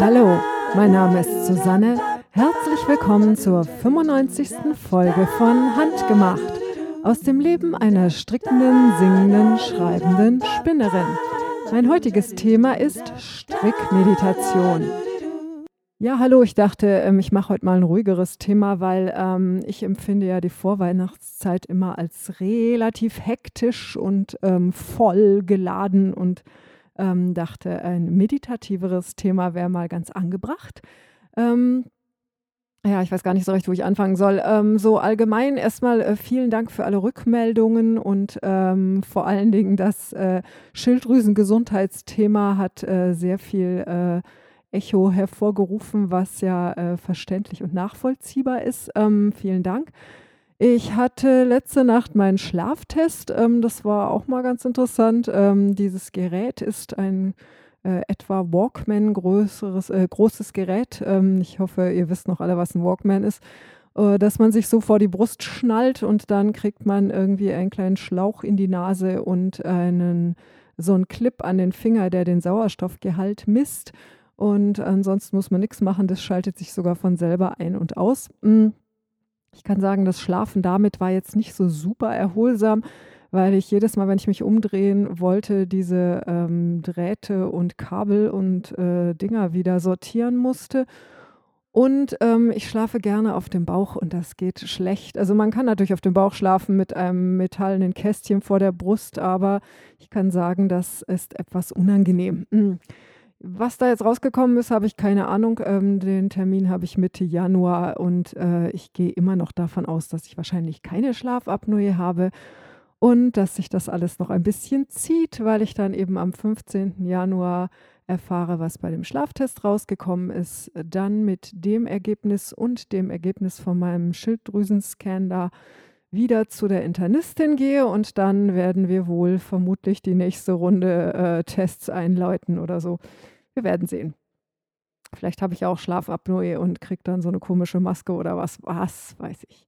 Hallo, mein Name ist Susanne. Herzlich willkommen zur 95. Folge von Handgemacht aus dem Leben einer strickenden, singenden, schreibenden Spinnerin. Mein heutiges Thema ist Strickmeditation. Ja, hallo, ich dachte, ähm, ich mache heute mal ein ruhigeres Thema, weil ähm, ich empfinde ja die Vorweihnachtszeit immer als relativ hektisch und ähm, voll geladen und ähm, dachte, ein meditativeres Thema wäre mal ganz angebracht. Ähm, ja, ich weiß gar nicht so recht, wo ich anfangen soll. Ähm, so allgemein erstmal äh, vielen Dank für alle Rückmeldungen und ähm, vor allen Dingen das äh, Schilddrüsengesundheitsthema hat äh, sehr viel äh, Echo hervorgerufen, was ja äh, verständlich und nachvollziehbar ist. Ähm, vielen Dank. Ich hatte letzte Nacht meinen Schlaftest. Ähm, das war auch mal ganz interessant. Ähm, dieses Gerät ist ein äh, etwa Walkman größeres, äh, großes Gerät. Ähm, ich hoffe, ihr wisst noch alle, was ein Walkman ist. Äh, dass man sich so vor die Brust schnallt und dann kriegt man irgendwie einen kleinen Schlauch in die Nase und einen so einen Clip an den Finger, der den Sauerstoffgehalt misst. Und ansonsten muss man nichts machen. Das schaltet sich sogar von selber ein und aus. Hm. Ich kann sagen, das Schlafen damit war jetzt nicht so super erholsam, weil ich jedes Mal, wenn ich mich umdrehen wollte, diese ähm, Drähte und Kabel und äh, Dinger wieder sortieren musste. Und ähm, ich schlafe gerne auf dem Bauch und das geht schlecht. Also man kann natürlich auf dem Bauch schlafen mit einem metallenen Kästchen vor der Brust, aber ich kann sagen, das ist etwas unangenehm. Was da jetzt rausgekommen ist, habe ich keine Ahnung. Ähm, den Termin habe ich Mitte Januar und äh, ich gehe immer noch davon aus, dass ich wahrscheinlich keine Schlafapnoe habe und dass sich das alles noch ein bisschen zieht, weil ich dann eben am 15. Januar erfahre, was bei dem Schlaftest rausgekommen ist, dann mit dem Ergebnis und dem Ergebnis von meinem Schilddrüsenscan da wieder zu der Internistin gehe und dann werden wir wohl vermutlich die nächste Runde äh, Tests einläuten oder so. Wir werden sehen. Vielleicht habe ich auch Schlafapnoe und kriege dann so eine komische Maske oder was. Was weiß ich.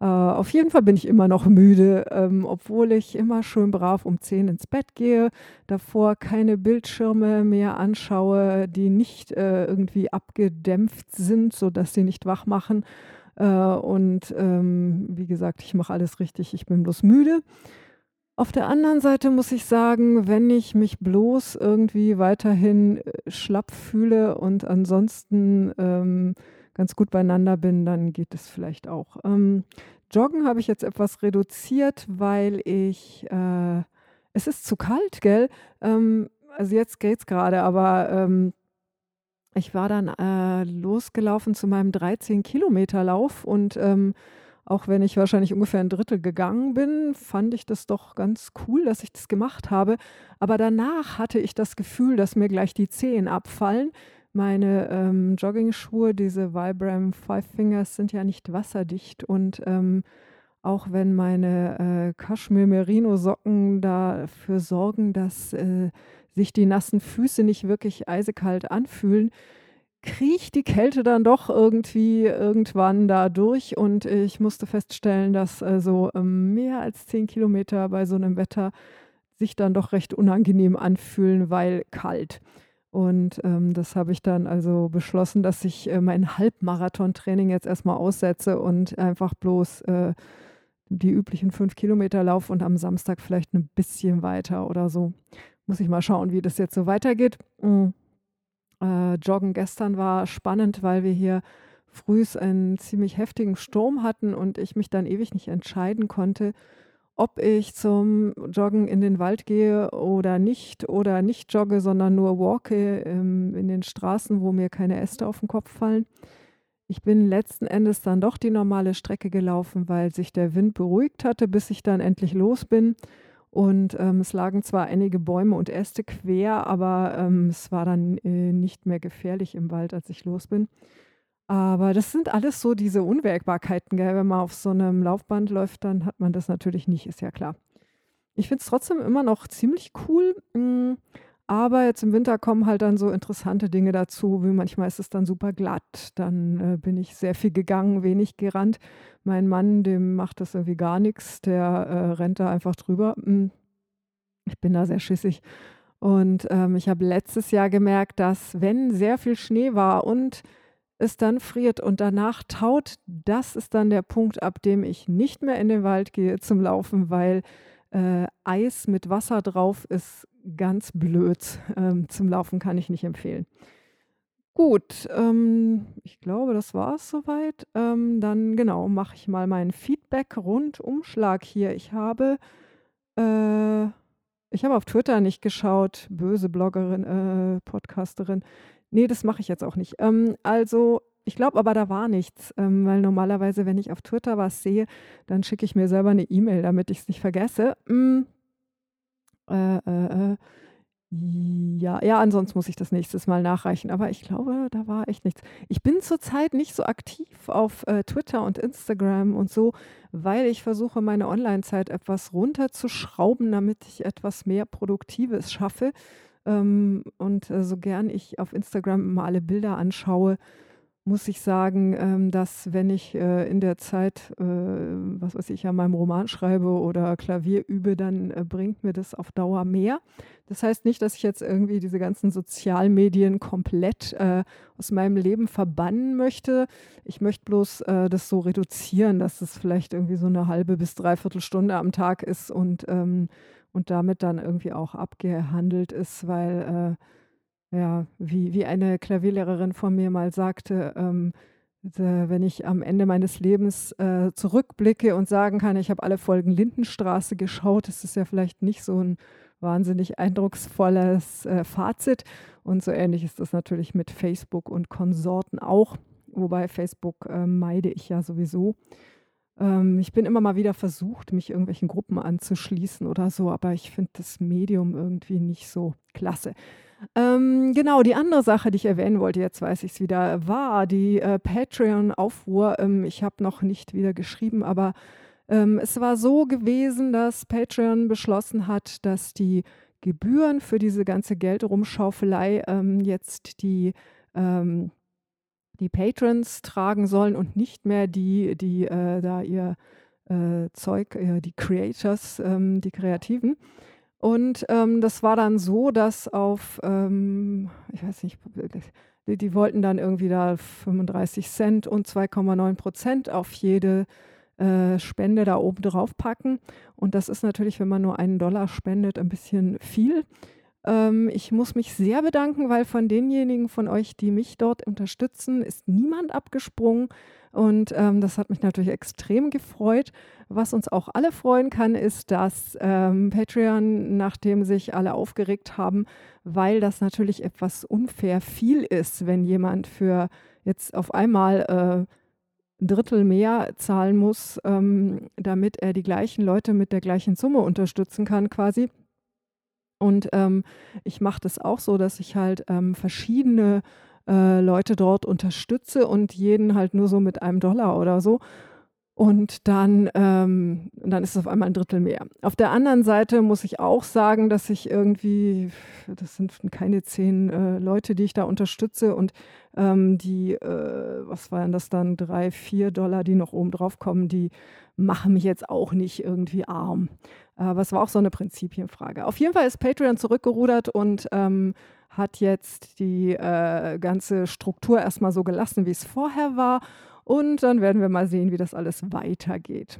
Äh, auf jeden Fall bin ich immer noch müde, ähm, obwohl ich immer schön brav um 10 ins Bett gehe, davor keine Bildschirme mehr anschaue, die nicht äh, irgendwie abgedämpft sind, sodass sie nicht wach machen äh, und ähm, wie gesagt, ich mache alles richtig, ich bin bloß müde. Auf der anderen Seite muss ich sagen, wenn ich mich bloß irgendwie weiterhin äh, schlapp fühle und ansonsten ähm, ganz gut beieinander bin, dann geht es vielleicht auch. Ähm, Joggen habe ich jetzt etwas reduziert, weil ich, äh, es ist zu kalt, gell? Ähm, also jetzt geht es gerade, aber ähm, ich war dann äh, losgelaufen zu meinem 13-Kilometer-Lauf und ähm, auch wenn ich wahrscheinlich ungefähr ein Drittel gegangen bin, fand ich das doch ganz cool, dass ich das gemacht habe. Aber danach hatte ich das Gefühl, dass mir gleich die Zehen abfallen. Meine ähm, Jogging-Schuhe, diese Vibram Five Fingers, sind ja nicht wasserdicht und ähm, auch wenn meine äh, Kaschmir-Merino-Socken dafür sorgen, dass äh, sich die nassen Füße nicht wirklich eisekalt anfühlen, kriecht die Kälte dann doch irgendwie irgendwann da durch und ich musste feststellen, dass also mehr als zehn Kilometer bei so einem Wetter sich dann doch recht unangenehm anfühlen, weil kalt. Und ähm, das habe ich dann also beschlossen, dass ich äh, mein Halbmarathon-Training jetzt erstmal aussetze und einfach bloß äh, die üblichen fünf Kilometer laufe und am Samstag vielleicht ein bisschen weiter oder so. Muss ich mal schauen, wie das jetzt so weitergeht. Mhm. Äh, Joggen gestern war spannend, weil wir hier frühs einen ziemlich heftigen Sturm hatten und ich mich dann ewig nicht entscheiden konnte, ob ich zum Joggen in den Wald gehe oder nicht oder nicht jogge, sondern nur walke ähm, in den Straßen, wo mir keine Äste auf den Kopf fallen. Ich bin letzten Endes dann doch die normale Strecke gelaufen, weil sich der Wind beruhigt hatte, bis ich dann endlich los bin. Und ähm, es lagen zwar einige Bäume und Äste quer, aber ähm, es war dann äh, nicht mehr gefährlich im Wald, als ich los bin. Aber das sind alles so diese Unwägbarkeiten, gell? Wenn man auf so einem Laufband läuft, dann hat man das natürlich nicht, ist ja klar. Ich finde es trotzdem immer noch ziemlich cool. Hm, Aber jetzt im Winter kommen halt dann so interessante Dinge dazu, wie manchmal ist es dann super glatt. Dann äh, bin ich sehr viel gegangen, wenig gerannt. Mein Mann, dem macht das irgendwie gar nichts, der äh, rennt da einfach drüber. Hm. Ich bin da sehr schissig. Und ähm, ich habe letztes Jahr gemerkt, dass wenn sehr viel Schnee war und es dann friert und danach taut, das ist dann der Punkt, ab dem ich nicht mehr in den Wald gehe zum Laufen, weil äh, Eis mit Wasser drauf ist ganz blöd. Ähm, zum Laufen kann ich nicht empfehlen. Gut, ähm, ich glaube, das war es soweit. Ähm, dann genau, mache ich mal meinen Feedback-Rundumschlag hier. Ich habe, äh, ich habe auf Twitter nicht geschaut, böse Bloggerin, äh, Podcasterin. Nee, das mache ich jetzt auch nicht. Ähm, also, ich glaube aber, da war nichts, ähm, weil normalerweise, wenn ich auf Twitter was sehe, dann schicke ich mir selber eine E-Mail, damit ich es nicht vergesse. Hm, äh, äh, äh, ja, ja, ansonsten muss ich das nächstes Mal nachreichen. Aber ich glaube, da war echt nichts. Ich bin zurzeit nicht so aktiv auf äh, Twitter und Instagram und so, weil ich versuche, meine Online-Zeit etwas runterzuschrauben, damit ich etwas mehr Produktives schaffe. Ähm, und äh, so gern ich auf Instagram immer alle Bilder anschaue, muss ich sagen, ähm, dass wenn ich äh, in der Zeit, äh, was weiß ich, an meinem Roman schreibe oder Klavier übe, dann äh, bringt mir das auf Dauer mehr. Das heißt nicht, dass ich jetzt irgendwie diese ganzen Sozialmedien komplett aus meinem Leben verbannen möchte. Ich möchte bloß das so reduzieren, dass es vielleicht irgendwie so eine halbe bis dreiviertel Stunde am Tag ist und, ähm, und damit dann irgendwie auch abgehandelt ist, weil ja, wie, wie eine Klavierlehrerin von mir mal sagte, ähm, wenn ich am Ende meines Lebens äh, zurückblicke und sagen kann, ich habe alle Folgen Lindenstraße geschaut, ist es ja vielleicht nicht so ein wahnsinnig eindrucksvolles äh, Fazit. Und so ähnlich ist das natürlich mit Facebook und Konsorten auch, wobei Facebook äh, meide ich ja sowieso. Ähm, ich bin immer mal wieder versucht, mich irgendwelchen Gruppen anzuschließen oder so, aber ich finde das Medium irgendwie nicht so klasse. Ähm, genau, die andere Sache, die ich erwähnen wollte, jetzt weiß ich es wieder, war die äh, Patreon-Aufruhr. Ähm, ich habe noch nicht wieder geschrieben, aber ähm, es war so gewesen, dass Patreon beschlossen hat, dass die Gebühren für diese ganze Geldrumschaufelei ähm, jetzt die, ähm, die Patrons tragen sollen und nicht mehr die, die äh, da ihr äh, Zeug, äh, die Creators, ähm, die Kreativen. Und ähm, das war dann so, dass auf, ähm, ich weiß nicht, die, die, wollten dann irgendwie da 35 Cent und 2,9 Prozent auf jede äh, Spende da oben drauf packen. Und das ist natürlich, wenn man nur einen Dollar spendet, ein bisschen viel. Ähm, ich muss mich sehr bedanken, weil von denjenigen von euch, die mich dort unterstützen, ist niemand abgesprungen. Und ähm, das hat mich natürlich extrem gefreut. Was uns auch alle freuen kann, ist, dass ähm, Patreon, nachdem sich alle aufgeregt haben, weil das natürlich etwas unfair viel ist, wenn jemand für jetzt auf einmal äh, Drittel mehr zahlen muss, ähm, damit er die gleichen Leute mit der gleichen Summe unterstützen kann, quasi. Und ähm, ich mache das auch so, dass ich halt ähm, verschiedene äh, Leute dort unterstütze und jeden halt nur so mit einem Dollar oder so. Und dann, ähm, dann ist es auf einmal ein Drittel mehr. Auf der anderen Seite muss ich auch sagen, dass ich irgendwie, das sind keine zehn äh, Leute, die ich da unterstütze und ähm, die, äh, was waren das dann, drei, vier Dollar, die noch oben drauf kommen, die machen mich jetzt auch nicht irgendwie arm. Aber es war auch so eine Prinzipienfrage. Auf jeden Fall ist Patreon zurückgerudert und ähm, hat jetzt die äh, ganze Struktur erstmal so gelassen, wie es vorher war. Und dann werden wir mal sehen, wie das alles weitergeht.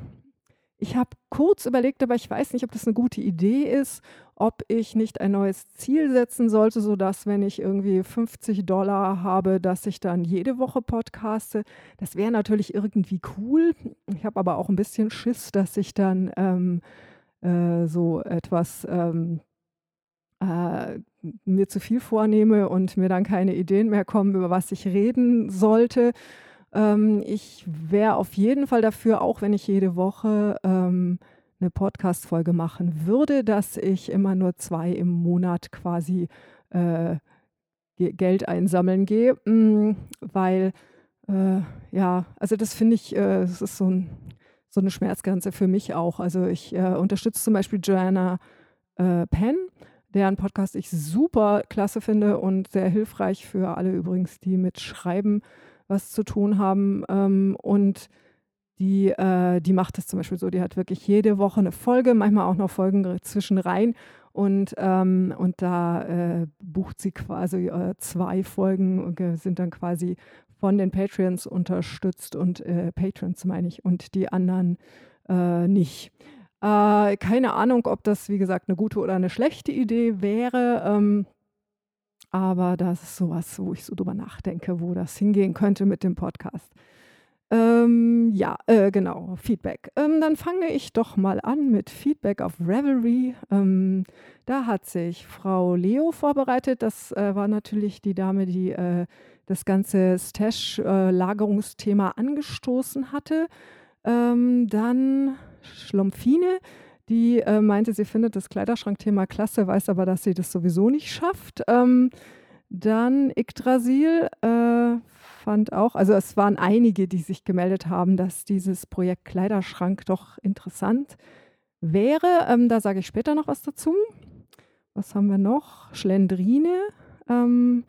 Ich habe kurz überlegt, aber ich weiß nicht, ob das eine gute Idee ist, ob ich nicht ein neues Ziel setzen sollte, sodass, wenn ich irgendwie 50 Dollar habe, dass ich dann jede Woche podcaste. Das wäre natürlich irgendwie cool. Ich habe aber auch ein bisschen Schiss, dass ich dann ähm, äh, so etwas ähm, äh, mir zu viel vornehme und mir dann keine Ideen mehr kommen, über was ich reden sollte. Ähm, ich wäre auf jeden Fall dafür, auch wenn ich jede Woche ähm, eine Podcast-Folge machen würde, dass ich immer nur zwei im Monat quasi äh, Geld einsammeln gehe, mm, weil äh, ja, also das finde ich, äh, das ist so, ein, so, eine Schmerzgrenze für mich auch. Also ich äh, unterstütze zum Beispiel Joanna äh, Penn deren Podcast ich super klasse finde und sehr hilfreich für alle übrigens, die mit Schreiben was zu tun haben. Ähm, und die, äh, die macht es zum Beispiel so, die hat wirklich jede Woche eine Folge, manchmal auch noch Folgen zwischen rein. Und, ähm, und da äh, bucht sie quasi äh, zwei Folgen und sind dann quasi von den Patreons unterstützt und äh, Patrons meine ich und die anderen äh, nicht. Äh, keine Ahnung, ob das, wie gesagt, eine gute oder eine schlechte Idee wäre. Ähm, aber das ist sowas, wo ich so drüber nachdenke, wo das hingehen könnte mit dem Podcast. Ähm, ja, äh, genau, Feedback. Ähm, dann fange ich doch mal an mit Feedback auf Revelry. Ähm, da hat sich Frau Leo vorbereitet. Das äh, war natürlich die Dame, die äh, das ganze Stash-Lagerungsthema angestoßen hatte. Ähm, dann Schlumpfine, die äh, meinte, sie findet das Kleiderschrankthema klasse, weiß aber, dass sie das sowieso nicht schafft. Ähm, dann Yggdrasil äh, fand auch, also es waren einige, die sich gemeldet haben, dass dieses Projekt Kleiderschrank doch interessant wäre. Ähm, da sage ich später noch was dazu. Was haben wir noch? Schlendrine ähm,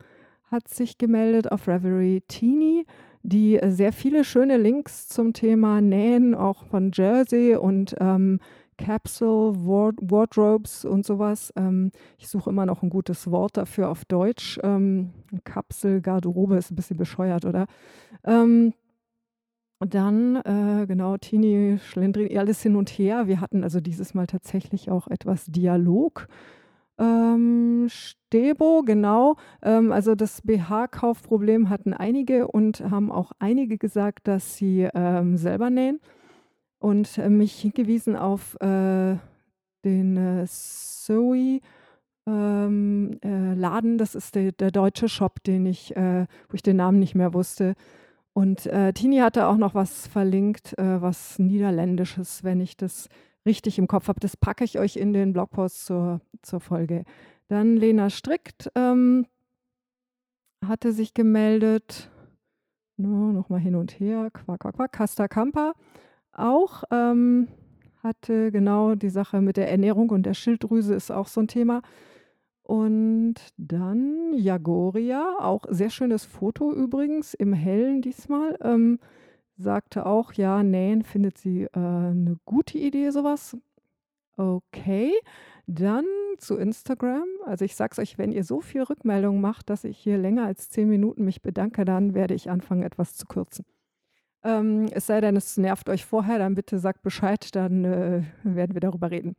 hat sich gemeldet auf Reverie Teeny die sehr viele schöne Links zum Thema Nähen, auch von Jersey und ähm, Capsule, Ward Wardrobes und sowas. Ähm, ich suche immer noch ein gutes Wort dafür auf Deutsch. Ähm, Kapsel, Garderobe ist ein bisschen bescheuert, oder? Ähm, dann, äh, genau, Tini, Schlendrin, alles hin und her. Wir hatten also dieses Mal tatsächlich auch etwas Dialog. Ähm, Stebo, genau. Ähm, also das BH-Kaufproblem hatten einige und haben auch einige gesagt, dass sie ähm, selber nähen und äh, mich hingewiesen auf äh, den äh, Zoe ähm, äh, Laden. Das ist der, der, deutsche Shop, den ich, äh, wo ich den Namen nicht mehr wusste. Und äh, Tini hatte auch noch was verlinkt, was Niederländisches, wenn ich das richtig im Kopf habe. Das packe ich euch in den Blogpost zur, zur Folge. Dann Lena Strickt ähm, hatte sich gemeldet. No, Nochmal hin und her. Quack, quack, quack. Casta Kampa auch ähm, hatte genau die Sache mit der Ernährung und der Schilddrüse ist auch so ein Thema. Und dann Jagoria, auch sehr schönes Foto übrigens, im Hellen diesmal. Ähm, sagte auch, ja, nähen findet sie äh, eine gute Idee, sowas. Okay, dann zu Instagram. Also ich sag's euch, wenn ihr so viel Rückmeldungen macht, dass ich hier länger als zehn Minuten mich bedanke, dann werde ich anfangen, etwas zu kürzen. Ähm, es sei denn, es nervt euch vorher, dann bitte sagt Bescheid, dann äh, werden wir darüber reden.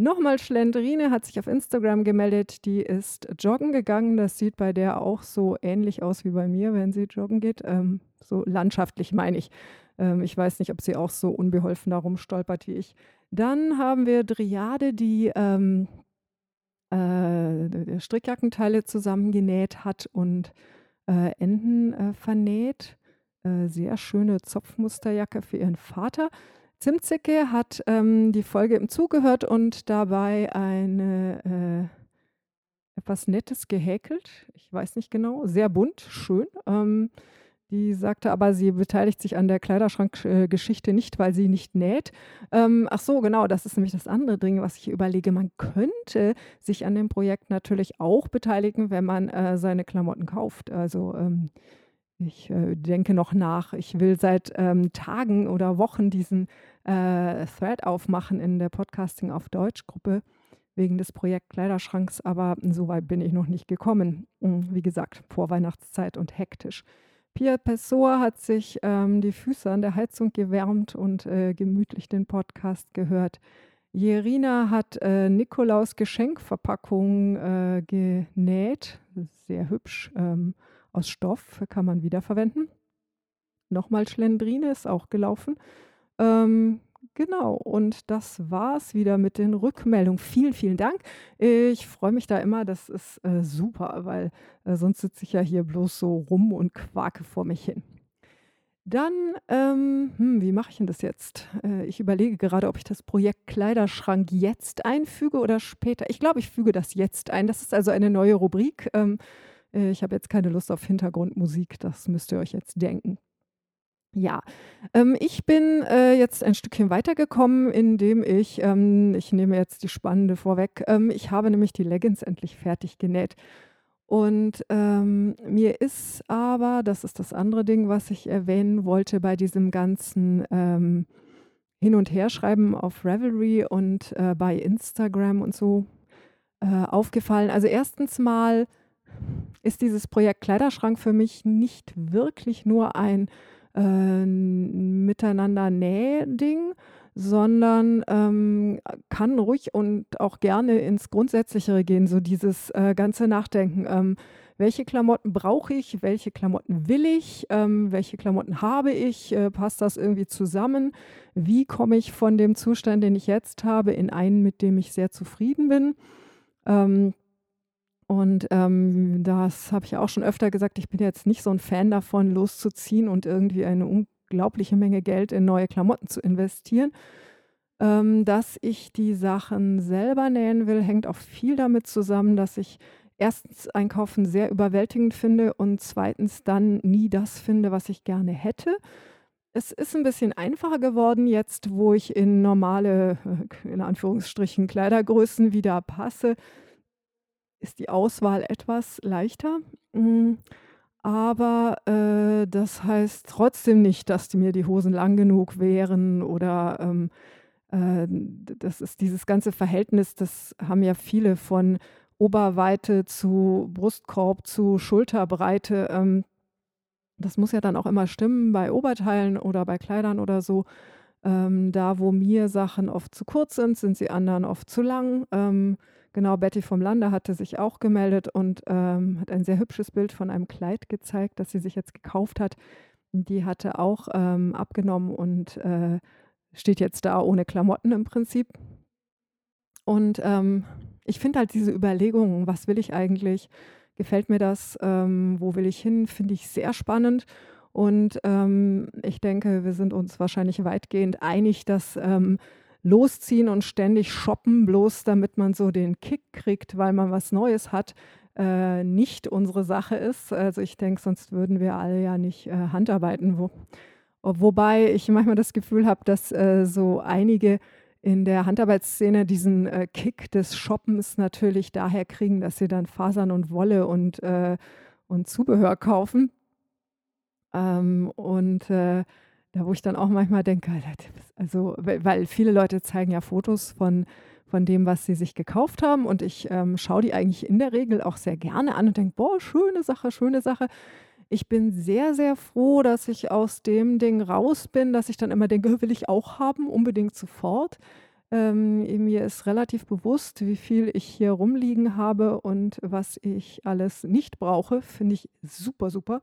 Nochmal Schlendrine hat sich auf Instagram gemeldet, die ist joggen gegangen. Das sieht bei der auch so ähnlich aus wie bei mir, wenn sie joggen geht. Ähm, so landschaftlich meine ich. Ähm, ich weiß nicht, ob sie auch so unbeholfen darum stolpert wie ich. Dann haben wir Driade, die ähm, äh, Strickjackenteile zusammengenäht hat und äh, Enden äh, vernäht. Äh, sehr schöne Zopfmusterjacke für ihren Vater. Zimtzicke hat ähm, die Folge im Zug gehört und dabei eine äh, etwas Nettes gehäkelt. Ich weiß nicht genau, sehr bunt, schön. Ähm, die sagte aber, sie beteiligt sich an der Kleiderschrankgeschichte nicht, weil sie nicht näht. Ähm, ach so, genau, das ist nämlich das andere Ding, was ich überlege. Man könnte sich an dem Projekt natürlich auch beteiligen, wenn man äh, seine Klamotten kauft. Also ähm, ich äh, denke noch nach. Ich will seit ähm, Tagen oder Wochen diesen äh, Thread aufmachen in der Podcasting auf Deutsch Gruppe wegen des Projekt Kleiderschranks, aber so weit bin ich noch nicht gekommen. Hm, wie gesagt, vor Weihnachtszeit und hektisch. Pia Pessoa hat sich ähm, die Füße an der Heizung gewärmt und äh, gemütlich den Podcast gehört. Jerina hat äh, Nikolaus Geschenkverpackung äh, genäht, sehr hübsch. Ähm, aus Stoff, kann man wiederverwenden. Nochmal Schlendrine ist auch gelaufen. Ähm, genau, und das war's wieder mit den Rückmeldungen. Vielen, vielen Dank. Ich freue mich da immer, das ist äh, super, weil äh, sonst sitze ich ja hier bloß so rum und quake vor mich hin. Dann, ähm, hm, wie mache ich denn das jetzt? Äh, ich überlege gerade, ob ich das Projekt Kleiderschrank jetzt einfüge oder später. Ich glaube, ich füge das jetzt ein. Das ist also eine neue Rubrik. Ähm, äh, ich habe jetzt keine Lust auf Hintergrundmusik, das müsst ihr euch jetzt denken. Ja, ähm, ich bin, äh, jetzt ein Stückchen weitergekommen, indem ich ähm, ich nehme jetzt die spannende vorweg, ähm, ich habe nämlich die Leggings endlich fertig genäht. Und, ähm, mir ist aber das ist das andere Ding, was ich erwähnen wollte bei diesem ganzen, ähm, Hin und Herschreiben auf Ravelry und, äh, bei Instagram und so, äh, aufgefallen. Also, erstens mal ist dieses Projekt Kleiderschrank für mich nicht wirklich nur ein, äh, Miteinander-Näh-Ding, sondern, ähm, kann ruhig und auch gerne ins Grundsätzlichere gehen, so dieses, äh, ganze Nachdenken. Ähm, welche Klamotten brauche ich? Welche Klamotten will ich? Ähm, welche Klamotten habe ich? Äh, passt das irgendwie zusammen? Wie komme ich von dem Zustand, den ich jetzt habe, in einen, mit dem ich sehr zufrieden bin? Ähm, und, ähm, das habe ich auch schon öfter gesagt, ich bin jetzt nicht so ein Fan davon, loszuziehen und irgendwie eine unglaubliche Menge Geld in neue Klamotten zu investieren. Ähm, dass ich die Sachen selber nähen will, hängt auch viel damit zusammen, dass ich erstens Einkaufen sehr überwältigend finde und zweitens dann nie das finde, was ich gerne hätte. Es ist ein bisschen einfacher geworden jetzt, wo ich in normale, äh, in Anführungsstrichen, Kleidergrößen wieder passe, ist die Auswahl etwas leichter. Hm, aber, äh, das heißt trotzdem nicht, dass die mir die Hosen lang genug wären oder, ähm, äh, das ist dieses ganze Verhältnis, das haben ja viele von Oberweite zu Brustkorb zu Schulterbreite. Ähm, das muss ja dann auch immer stimmen bei Oberteilen oder bei Kleidern oder so. Ähm, da, wo mir Sachen oft zu kurz sind, sind sie anderen oft zu lang. Ähm, genau, Betty vom Lande hatte sich auch gemeldet und ähm, hat ein sehr hübsches Bild von einem Kleid gezeigt, das sie sich jetzt gekauft hat. Die hatte auch ähm, abgenommen und äh, steht jetzt da ohne Klamotten im Prinzip. Und ähm, ich finde halt diese Überlegungen, was will ich eigentlich? Gefällt mir das? Ähm, wo will ich hin? Finde ich sehr spannend. Und ähm, ich denke, wir sind uns wahrscheinlich weitgehend einig, dass ähm, Losziehen und ständig shoppen, bloß damit man so den Kick kriegt, weil man was Neues hat, äh, nicht unsere Sache ist. Also ich denke, sonst würden wir alle ja nicht äh, Handarbeiten. Wo, wobei ich manchmal das Gefühl habe, dass äh, so einige in der Handarbeitsszene diesen äh, Kick des Shoppens natürlich daher kriegen, dass sie dann Fasern und Wolle und, äh, und Zubehör kaufen. Ähm, und äh, da wo ich dann auch manchmal denke, also weil viele Leute zeigen ja Fotos von von dem, was sie sich gekauft haben und ich, ähm, schaue die eigentlich in der Regel auch sehr gerne an und denke: „Boah, schöne Sache, schöne Sache.“ Ich bin sehr, sehr froh, dass ich aus dem Ding raus bin, dass ich dann immer denke: „Will ich auch haben, unbedingt sofort.“ Ähm, mir ist relativ bewusst, wie viel ich hier rumliegen habe und was ich alles nicht brauche, finde ich super, super.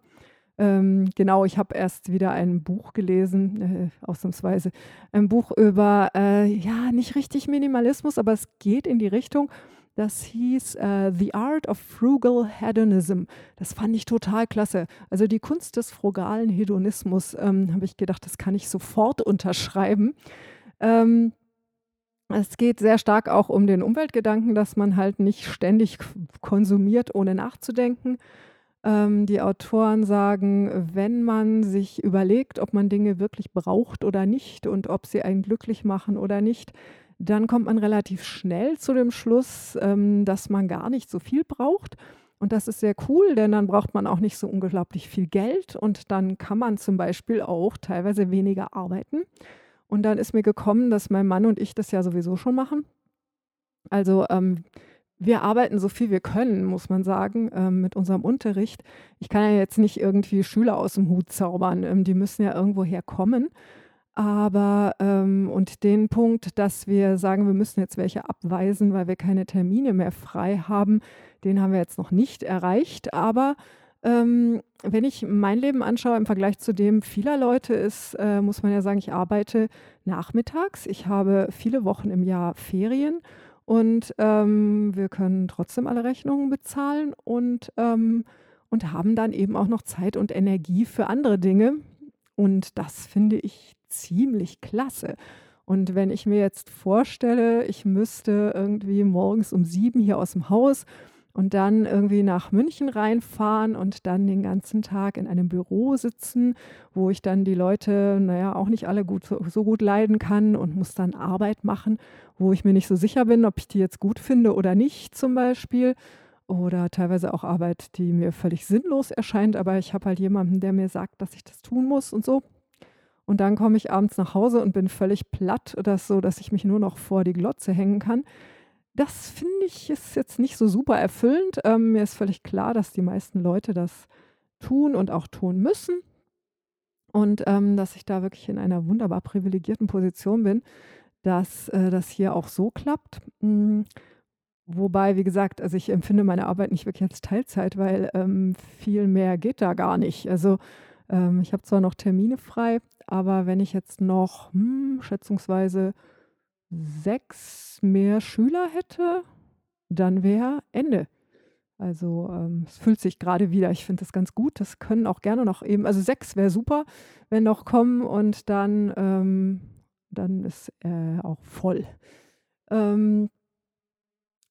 Ähm, genau, ich habe erst wieder ein Buch gelesen, äh, ausnahmsweise. Ein Buch über, äh, ja, nicht richtig Minimalismus, aber es geht in die Richtung. Das hieß äh, The Art of Frugal Hedonism. Das fand ich total klasse. Also die Kunst des frugalen Hedonismus, ähm, habe ich gedacht, das kann ich sofort unterschreiben. Ähm, es geht sehr stark auch um den Umweltgedanken, dass man halt nicht ständig konsumiert, ohne nachzudenken. Ähm, die Autoren sagen, wenn man sich überlegt, ob man Dinge wirklich braucht oder nicht und ob sie einen glücklich machen oder nicht, dann kommt man relativ schnell zu dem Schluss, ähm, dass man gar nicht so viel braucht. Und das ist sehr cool, denn dann braucht man auch nicht so unglaublich viel Geld und dann kann man zum Beispiel auch teilweise weniger arbeiten. Und dann ist mir gekommen, dass mein Mann und ich das ja sowieso schon machen. Also ähm, wir arbeiten so viel wir können, muss man sagen, ähm, mit unserem Unterricht. Ich kann ja jetzt nicht irgendwie Schüler aus dem Hut zaubern, ähm, die müssen ja irgendwo herkommen. Aber ähm, und den Punkt, dass wir sagen, wir müssen jetzt welche abweisen, weil wir keine Termine mehr frei haben, den haben wir jetzt noch nicht erreicht. Aber ähm, wenn ich mein Leben anschaue im Vergleich zu dem vieler Leute ist, äh, muss man ja sagen, ich arbeite nachmittags. Ich habe viele Wochen im Jahr Ferien und, ähm, wir können trotzdem alle Rechnungen bezahlen und, ähm und haben dann eben auch noch Zeit und Energie für andere Dinge. Und das finde ich ziemlich klasse. Und wenn ich mir jetzt vorstelle, ich müsste irgendwie morgens um sieben hier aus dem Haus und dann irgendwie nach München reinfahren und dann den ganzen Tag in einem Büro sitzen, wo ich dann die Leute, naja, auch nicht alle gut, so, gut leiden kann und muss dann Arbeit machen, wo ich mir nicht so sicher bin, ob ich die jetzt gut finde oder nicht zum Beispiel. Oder teilweise auch Arbeit, die mir völlig sinnlos erscheint, aber ich habe halt jemanden, der mir sagt, dass ich das tun muss und so. Und dann komme ich abends nach Hause und bin völlig platt, das so, dass ich mich nur noch vor die Glotze hängen kann das finde ich ist jetzt nicht so super erfüllend. Ähm, mir ist völlig klar, dass die meisten Leute das tun und auch tun müssen. Und ähm, dass ich da wirklich in einer wunderbar privilegierten Position bin, dass äh, das hier auch so klappt. Mhm. Wobei, wie gesagt, also ich empfinde meine Arbeit nicht wirklich als Teilzeit, weil ähm, viel mehr geht da gar nicht. Also ähm, ich habe zwar noch Termine frei, aber wenn ich jetzt noch hm, schätzungsweise sechs mehr Schüler hätte, dann wäre Ende. Also ähm, es fühlt sich gerade wieder. Ich finde das ganz gut. Das können auch gerne noch eben, also sechs wäre super, wenn noch kommen und dann, ähm, dann ist äh, auch voll. Ähm,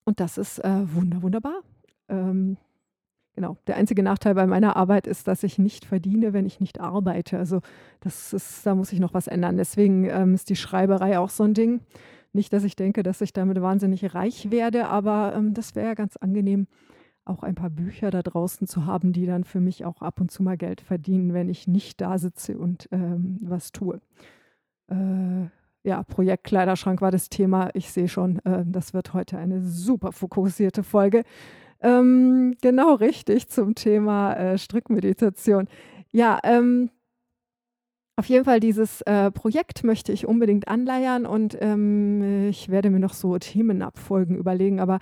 und das ist äh, wunder, wunderbar. Ähm, Genau. Der einzige Nachteil bei meiner Arbeit ist, dass ich nicht verdiene, wenn ich nicht arbeite. Also das ist, da muss ich noch was ändern. Deswegen ähm, ist die Schreiberei auch so ein Ding. Nicht, dass ich denke, dass ich damit wahnsinnig reich werde, aber ähm, das wäre ganz angenehm, auch ein paar Bücher da draußen zu haben, die dann für mich auch ab und zu mal Geld verdienen, wenn ich nicht da sitze und ähm, was tue. Äh, ja, Projekt Kleiderschrank war das Thema. Ich sehe schon, äh, das wird heute eine super fokussierte Folge. Ähm, genau richtig zum Thema äh, Strickmeditation. Ja, ähm, auf jeden Fall dieses äh, Projekt möchte ich unbedingt anleiern und ähm, ich werde mir noch so Themenabfolgen überlegen, aber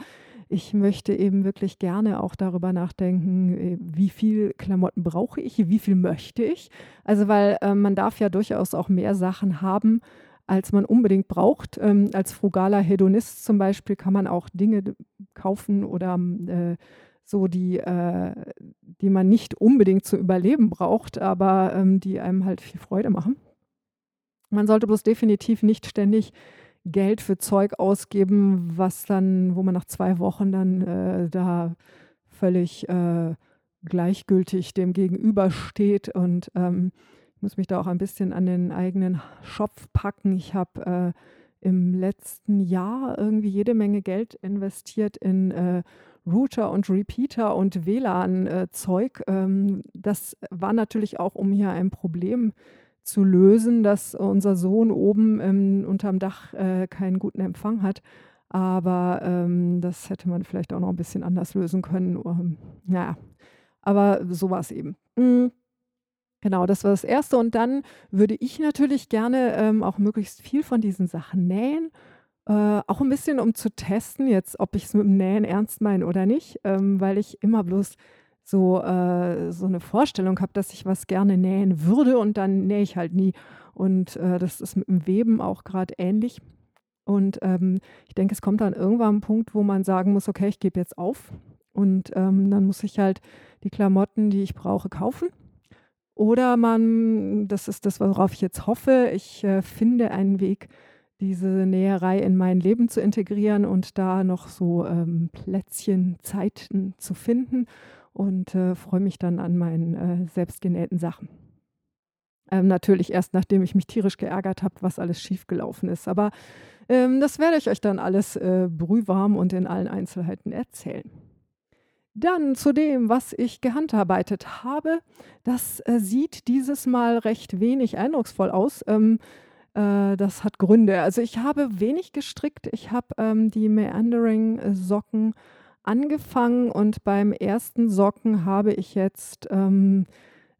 ich möchte eben wirklich gerne auch darüber nachdenken, äh, wie viel Klamotten brauche ich, wie viel möchte ich. Also weil äh, man darf ja durchaus auch mehr Sachen haben, als man unbedingt braucht. Ähm, als frugaler Hedonist zum Beispiel kann man auch Dinge kaufen oder äh, so, die, äh, die man nicht unbedingt zu überleben braucht, aber ähm, die einem halt viel Freude machen. Man sollte bloß definitiv nicht ständig Geld für Zeug ausgeben, was dann, wo man nach zwei Wochen dann äh, da völlig äh, gleichgültig dem gegenübersteht und ähm, muss mich da auch ein bisschen an den eigenen Schopf packen. Ich habe äh, im letzten Jahr irgendwie jede Menge Geld investiert in äh, Router und Repeater und WLAN-Zeug. Äh, ähm, das war natürlich auch, um hier ein Problem zu lösen, dass unser Sohn oben ähm, unterm Dach äh, keinen guten Empfang hat. Aber ähm, das hätte man vielleicht auch noch ein bisschen anders lösen können. Ähm, naja, aber so war es eben. Mhm. Genau, das war das Erste. Und dann würde ich natürlich gerne ähm, auch möglichst viel von diesen Sachen nähen. Äh, auch ein bisschen, um zu testen, jetzt, ob ich es mit dem Nähen ernst meine oder nicht, ähm, weil ich immer bloß so, äh, so eine Vorstellung habe, dass ich was gerne nähen würde und dann nähe ich halt nie. Und äh, das ist mit dem Weben auch gerade ähnlich. Und ähm, ich denke, es kommt dann irgendwann ein Punkt, wo man sagen muss, okay, ich gebe jetzt auf. Und ähm, dann muss ich halt die Klamotten, die ich brauche, kaufen. Oder man, das ist das, worauf ich jetzt hoffe, ich äh, finde einen Weg, diese Näherei in mein Leben zu integrieren und da noch so ähm, Plätzchen, Zeiten zu finden und äh, freue mich dann an meinen äh, selbstgenähten Sachen. Ähm, natürlich erst nachdem ich mich tierisch geärgert habe, was alles schiefgelaufen ist. Aber ähm, das werde ich euch dann alles äh, brühwarm und in allen Einzelheiten erzählen. Dann zu dem, was ich gehandarbeitet habe. Das äh, sieht dieses Mal recht wenig eindrucksvoll aus. Ähm, äh, das hat Gründe. Also ich habe wenig gestrickt. Ich habe ähm, die Meandering-Socken angefangen und beim ersten Socken habe ich jetzt ähm,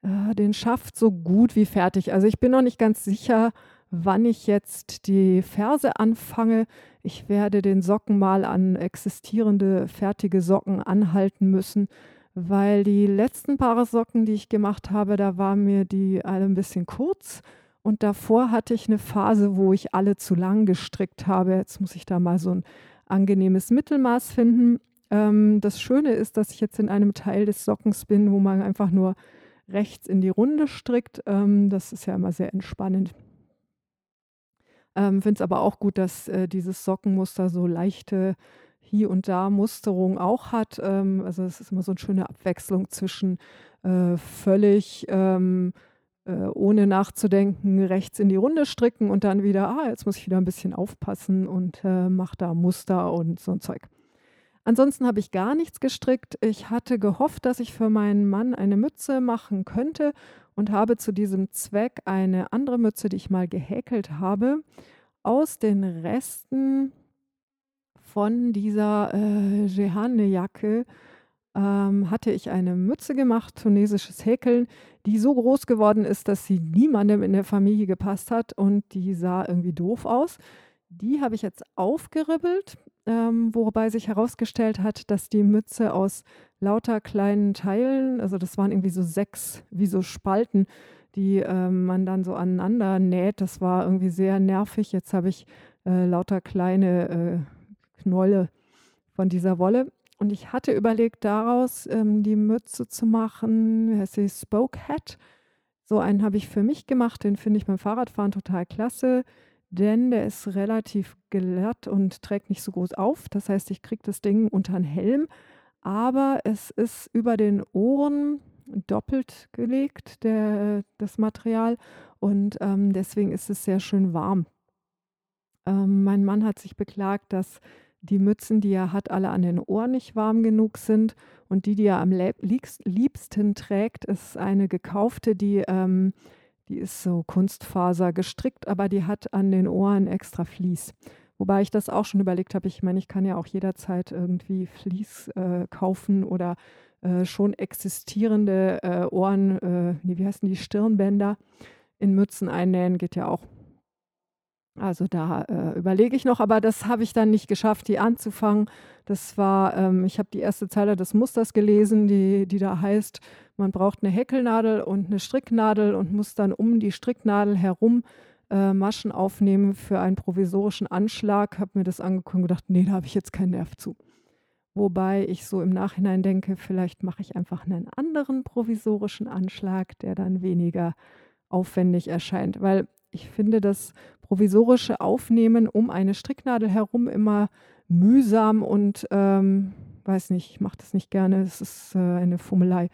äh, den Schaft so gut wie fertig. Also ich bin noch nicht ganz sicher, wann ich jetzt die Ferse anfange. Ich werde den Socken mal an existierende fertige Socken anhalten müssen, weil die letzten Paare Socken, die ich gemacht habe, da waren mir die alle ein bisschen kurz. Und davor hatte ich eine Phase, wo ich alle zu lang gestrickt habe. Jetzt muss ich da mal so ein angenehmes Mittelmaß finden. Ähm, das Schöne ist, dass ich jetzt in einem Teil des Sockens bin, wo man einfach nur rechts in die Runde strickt. Ähm, das ist ja immer sehr entspannend. Ähm, Finde es aber auch gut, dass äh, dieses Sockenmuster so leichte, hier und da Musterung auch hat. Ähm, also es ist immer so eine schöne Abwechslung zwischen äh, völlig ähm, äh, ohne nachzudenken rechts in die Runde stricken und dann wieder, ah, jetzt muss ich wieder ein bisschen aufpassen und äh, mache da Muster und so ein Zeug. Ansonsten habe ich gar nichts gestrickt. Ich hatte gehofft, dass ich für meinen Mann eine Mütze machen könnte und habe zu diesem Zweck eine andere Mütze, die ich mal gehäkelt habe, aus den Resten von dieser äh, Jehane-Jacke ähm, hatte ich eine Mütze gemacht, tunesisches Häkeln, die so groß geworden ist, dass sie niemandem in der Familie gepasst hat und die sah irgendwie doof aus. Die habe ich jetzt aufgeribbelt, ähm, wobei sich herausgestellt hat, dass die Mütze aus lauter kleinen Teilen, also das waren irgendwie so sechs, wie so Spalten, die ähm, man dann so aneinander näht. Das war irgendwie sehr nervig. Jetzt habe ich äh, lauter kleine äh, Knolle von dieser Wolle. Und ich hatte überlegt, daraus ähm, die Mütze zu machen, wie heißt sie, Spoke Hat. So einen habe ich für mich gemacht, den finde ich beim Fahrradfahren total klasse, denn der ist relativ glatt und trägt nicht so groß auf. Das heißt, ich kriege das Ding unter den Helm, aber es ist über den Ohren doppelt gelegt, der, das Material, und ähm, deswegen ist es sehr schön warm. Ähm, mein Mann hat sich beklagt, dass die Mützen, die er hat, alle an den Ohren nicht warm genug sind. Und die, die er am liebsten trägt, ist eine gekaufte, die, ähm, die ist so Kunstfaser gestrickt, aber die hat an den Ohren extra Vlies. Wobei ich das auch schon überlegt habe. Ich meine, ich kann ja auch jederzeit irgendwie Vlies äh, kaufen oder äh, schon existierende äh, Ohren, äh, wie heißen die, Stirnbänder in Mützen einnähen, geht ja auch. Also da äh, überlege ich noch, aber das habe ich dann nicht geschafft, die anzufangen. Das war, ähm, ich habe die erste Zeile des Musters gelesen, die, die da heißt, man braucht eine Häkelnadel und eine Stricknadel und muss dann um die Stricknadel herum äh, Maschen aufnehmen für einen provisorischen Anschlag. Habe mir das angeguckt und gedacht, nee, da habe ich jetzt keinen Nerv zu. Wobei ich so im Nachhinein denke, vielleicht mache ich einfach einen anderen provisorischen Anschlag, der dann weniger aufwendig erscheint. Weil ich finde das provisorische Aufnehmen um eine Stricknadel herum immer mühsam und ähm, weiß nicht, ich mache das nicht gerne. Es ist äh, eine Fummelei.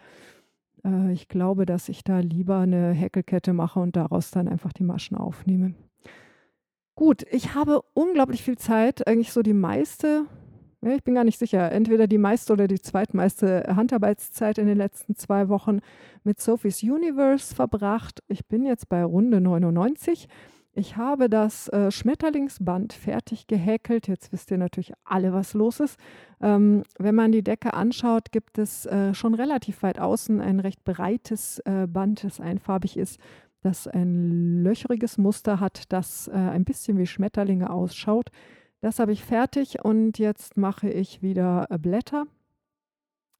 Äh, ich glaube, dass ich da lieber eine Häkelkette mache und daraus dann einfach die Maschen aufnehme. Gut, ich habe unglaublich viel Zeit, eigentlich so die meiste, ja, ich bin gar nicht sicher, entweder die meiste oder die zweitmeiste Handarbeitszeit in den letzten zwei Wochen mit Sophie's Universe verbracht. Ich bin jetzt bei Runde 99 ich habe das äh, Schmetterlingsband fertig gehäkelt. Jetzt wisst ihr natürlich alle, was los ist. Ähm, wenn man die Decke anschaut, gibt es äh, schon relativ weit außen ein recht breites äh, Band, das einfarbig ist, das ein löcheriges Muster hat, das äh, ein bisschen wie Schmetterlinge ausschaut. Das habe ich fertig und jetzt mache ich wieder äh, Blätter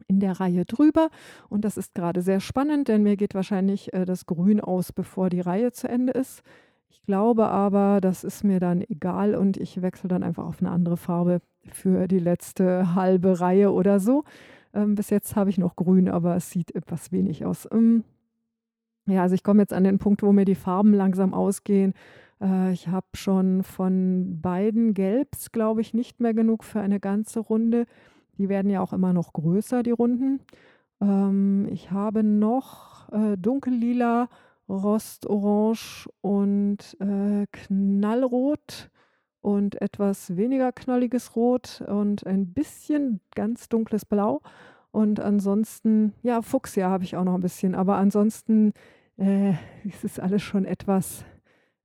in der Reihe drüber. Und das ist gerade sehr spannend, denn mir geht wahrscheinlich äh, das Grün aus, bevor die Reihe zu Ende ist. Ich glaube aber, das ist mir dann egal und ich wechsle dann einfach auf eine andere Farbe für die letzte halbe Reihe oder so. Ähm, bis jetzt habe ich noch grün, aber es sieht etwas wenig aus. Ähm, ja, also ich komme jetzt an den Punkt, wo mir die Farben langsam ausgehen. Äh, ich habe schon von beiden Gelbs, glaube ich, nicht mehr genug für eine ganze Runde. Die werden ja auch immer noch größer, die Runden. Ähm, ich habe noch äh, dunkellila Rostorange und äh, Knallrot und etwas weniger knalliges Rot und ein bisschen ganz dunkles Blau. Und ansonsten, ja, Fuchsia habe ich auch noch ein bisschen, aber ansonsten äh, ist es alles schon etwas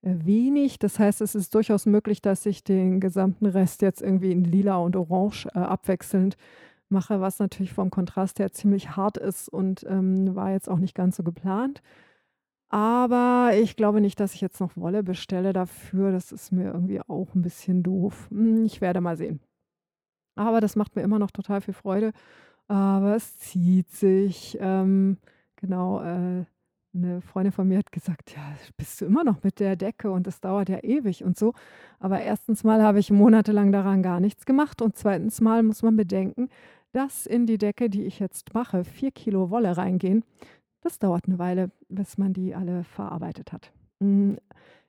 äh, wenig. Das heißt, es ist durchaus möglich, dass ich den gesamten Rest jetzt irgendwie in lila und orange äh, abwechselnd mache, was natürlich vom Kontrast her ziemlich hart ist und ähm, war jetzt auch nicht ganz so geplant. Aber ich glaube nicht, dass ich jetzt noch Wolle bestelle dafür. Das ist mir irgendwie auch ein bisschen doof. Hm, ich werde mal sehen. Aber das macht mir immer noch total viel Freude. Aber es zieht sich. Ähm, genau, äh, eine Freundin von mir hat gesagt, ja, bist du immer noch mit der Decke und das dauert ja ewig und so. Aber erstens mal habe ich monatelang daran gar nichts gemacht und zweitens mal muss man bedenken, dass in die Decke, die ich jetzt mache, vier Kilo Wolle reingehen. Das dauert eine Weile, bis man die alle verarbeitet hat. Hm,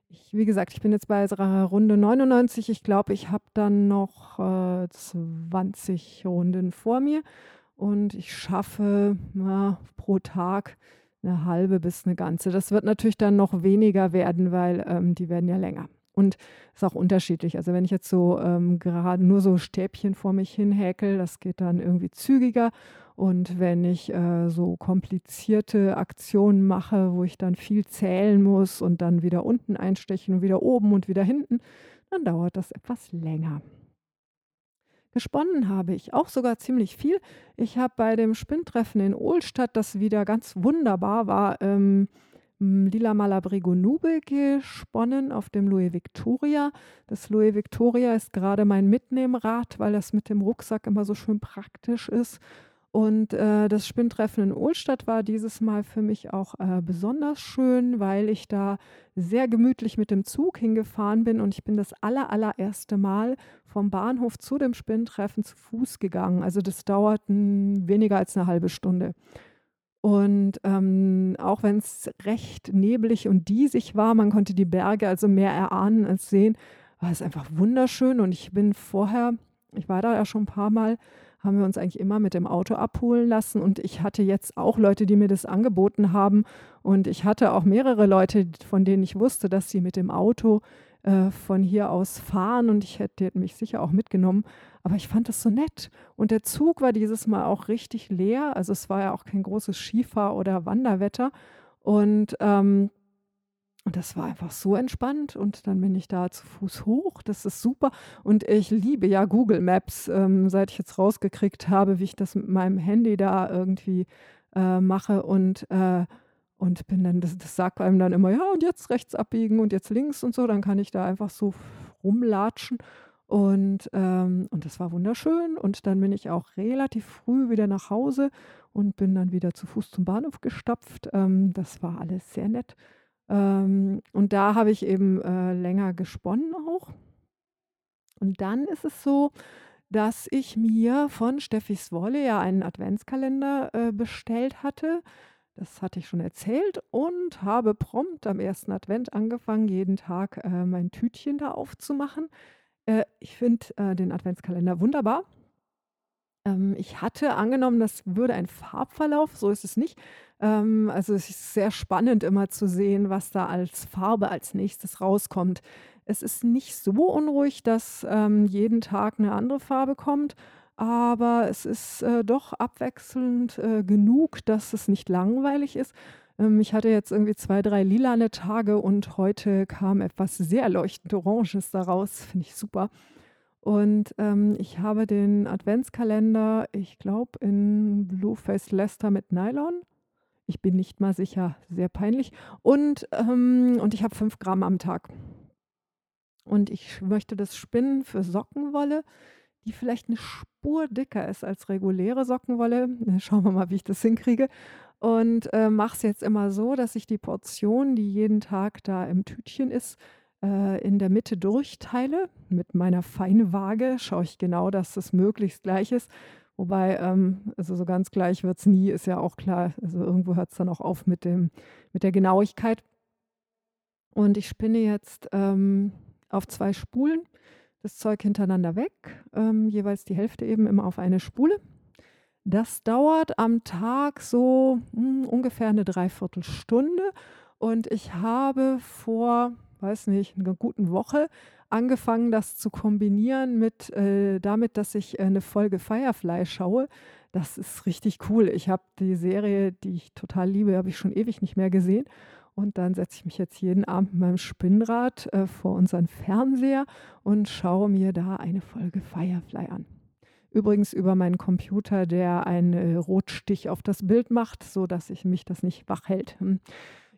ich wie gesagt, ich bin jetzt bei Runde 99. Ich glaube, ich habe dann noch, äh, 20 Runden vor mir und ich schaffe, ja, pro Tag eine halbe bis eine ganze. Das wird natürlich dann noch weniger werden, weil, ähm, die werden ja länger. Und ist auch unterschiedlich. Also, wenn ich jetzt so, ähm, gerade nur so Stäbchen vor mich hin häkel, das geht dann irgendwie zügiger. Und wenn ich, äh, so komplizierte Aktionen mache, wo ich dann viel zählen muss und dann wieder unten einstechen und wieder oben und wieder hinten, dann dauert das etwas länger. Gesponnen habe ich auch sogar ziemlich viel. Ich habe bei dem Spinntreffen in Ohlstadt, das wieder ganz wunderbar war, ähm, Lila Malabrigo Nube gesponnen auf dem Louis Victoria. Das Louis Victoria ist gerade mein Mitnehmrad, weil das mit dem Rucksack immer so schön praktisch ist. Und äh, das Spinntreffen in Ohlstadt war dieses Mal für mich auch äh, besonders schön, weil ich da sehr gemütlich mit dem Zug hingefahren bin und ich bin das aller, allererste Mal vom Bahnhof zu dem Spinntreffen zu Fuß gegangen. Also das dauert weniger als eine halbe Stunde. Und ähm, auch wenn es recht neblig und diesig war, man konnte die Berge also mehr erahnen als sehen, war es einfach wunderschön. Und ich bin vorher, ich war da ja schon ein paar Mal, haben wir uns eigentlich immer mit dem Auto abholen lassen. Und ich hatte jetzt auch Leute, die mir das angeboten haben. Und ich hatte auch mehrere Leute, von denen ich wusste, dass sie mit dem Auto äh, von hier aus fahren. Und ich hätte mich sicher auch mitgenommen. Aber ich fand das so nett. Und der Zug war dieses Mal auch richtig leer. Also es war ja auch kein großes Skifahr- oder Wanderwetter. Und ähm, und das war einfach so entspannt und dann bin ich da zu Fuß hoch. Das ist super. Und ich liebe ja Google Maps, ähm, seit ich jetzt rausgekriegt habe, wie ich das mit meinem Handy da irgendwie äh, mache. Und, äh, und bin dann, das, das sagt einem dann immer, ja, und jetzt rechts abbiegen und jetzt links und so. Dann kann ich da einfach so rumlatschen. Und, ähm, und das war wunderschön. Und dann bin ich auch relativ früh wieder nach Hause und bin dann wieder zu Fuß zum Bahnhof gestapft. Ähm, das war alles sehr nett. Ähm, und da habe ich eben, äh, länger gesponnen auch. Und dann ist es so, dass ich mir von Steffis Wolle ja einen Adventskalender, äh, bestellt hatte. Das hatte ich schon erzählt und habe prompt am ersten Advent angefangen, jeden Tag, äh, mein Tütchen da aufzumachen. Äh, ich finde, äh, den Adventskalender wunderbar. Ähm, ich hatte angenommen, das würde ein Farbverlauf, so ist es nicht. Ähm, also es ist sehr spannend immer zu sehen, was da als Farbe als nächstes rauskommt. Es ist nicht so unruhig, dass ähm, jeden Tag eine andere Farbe kommt, aber es ist äh, doch abwechselnd genug, dass es nicht langweilig ist. Ähm, ich hatte jetzt irgendwie zwei, drei lilane Tage und heute kam etwas sehr leuchtend Oranges daraus. Finde ich super. Und ähm, ich habe den Adventskalender, ich glaube, in Blueface Leicester mit Nylon. Ich bin nicht mal sicher, sehr peinlich. Und, ähm, und ich habe fünf Gramm am Tag. Und ich möchte das spinnen für Sockenwolle, die vielleicht eine Spur dicker ist als reguläre Sockenwolle. Schauen wir mal, wie ich das hinkriege. Und äh, mache es jetzt immer so, dass ich die Portion, die jeden Tag da im Tütchen ist, äh, in der Mitte durchteile. Mit meiner Feinwaage schaue ich genau, dass das möglichst gleich ist. Wobei, ähm, also so ganz gleich wird es nie, ist ja auch klar. Also irgendwo hört es dann auch auf mit, dem, mit der Genauigkeit. Und ich spinne jetzt ähm, auf zwei Spulen das Zeug hintereinander weg, ähm, jeweils die Hälfte eben immer auf eine Spule. Das dauert am Tag so mh, hm, ungefähr eine Dreiviertelstunde und ich habe vor, weiß nicht, einer guten Woche angefangen, das zu kombinieren mit äh, damit, dass ich äh, eine Folge Firefly schaue. Das ist richtig cool. Ich habe die Serie, die ich total liebe, habe ich schon ewig nicht mehr gesehen. Und dann setze ich mich jetzt jeden Abend mit meinem Spinnrad äh, vor unseren Fernseher und schaue mir da eine Folge Firefly an. Übrigens über meinen Computer, der einen äh, Rotstich auf das Bild macht, sodass ich mich das nicht wach hält. Hm.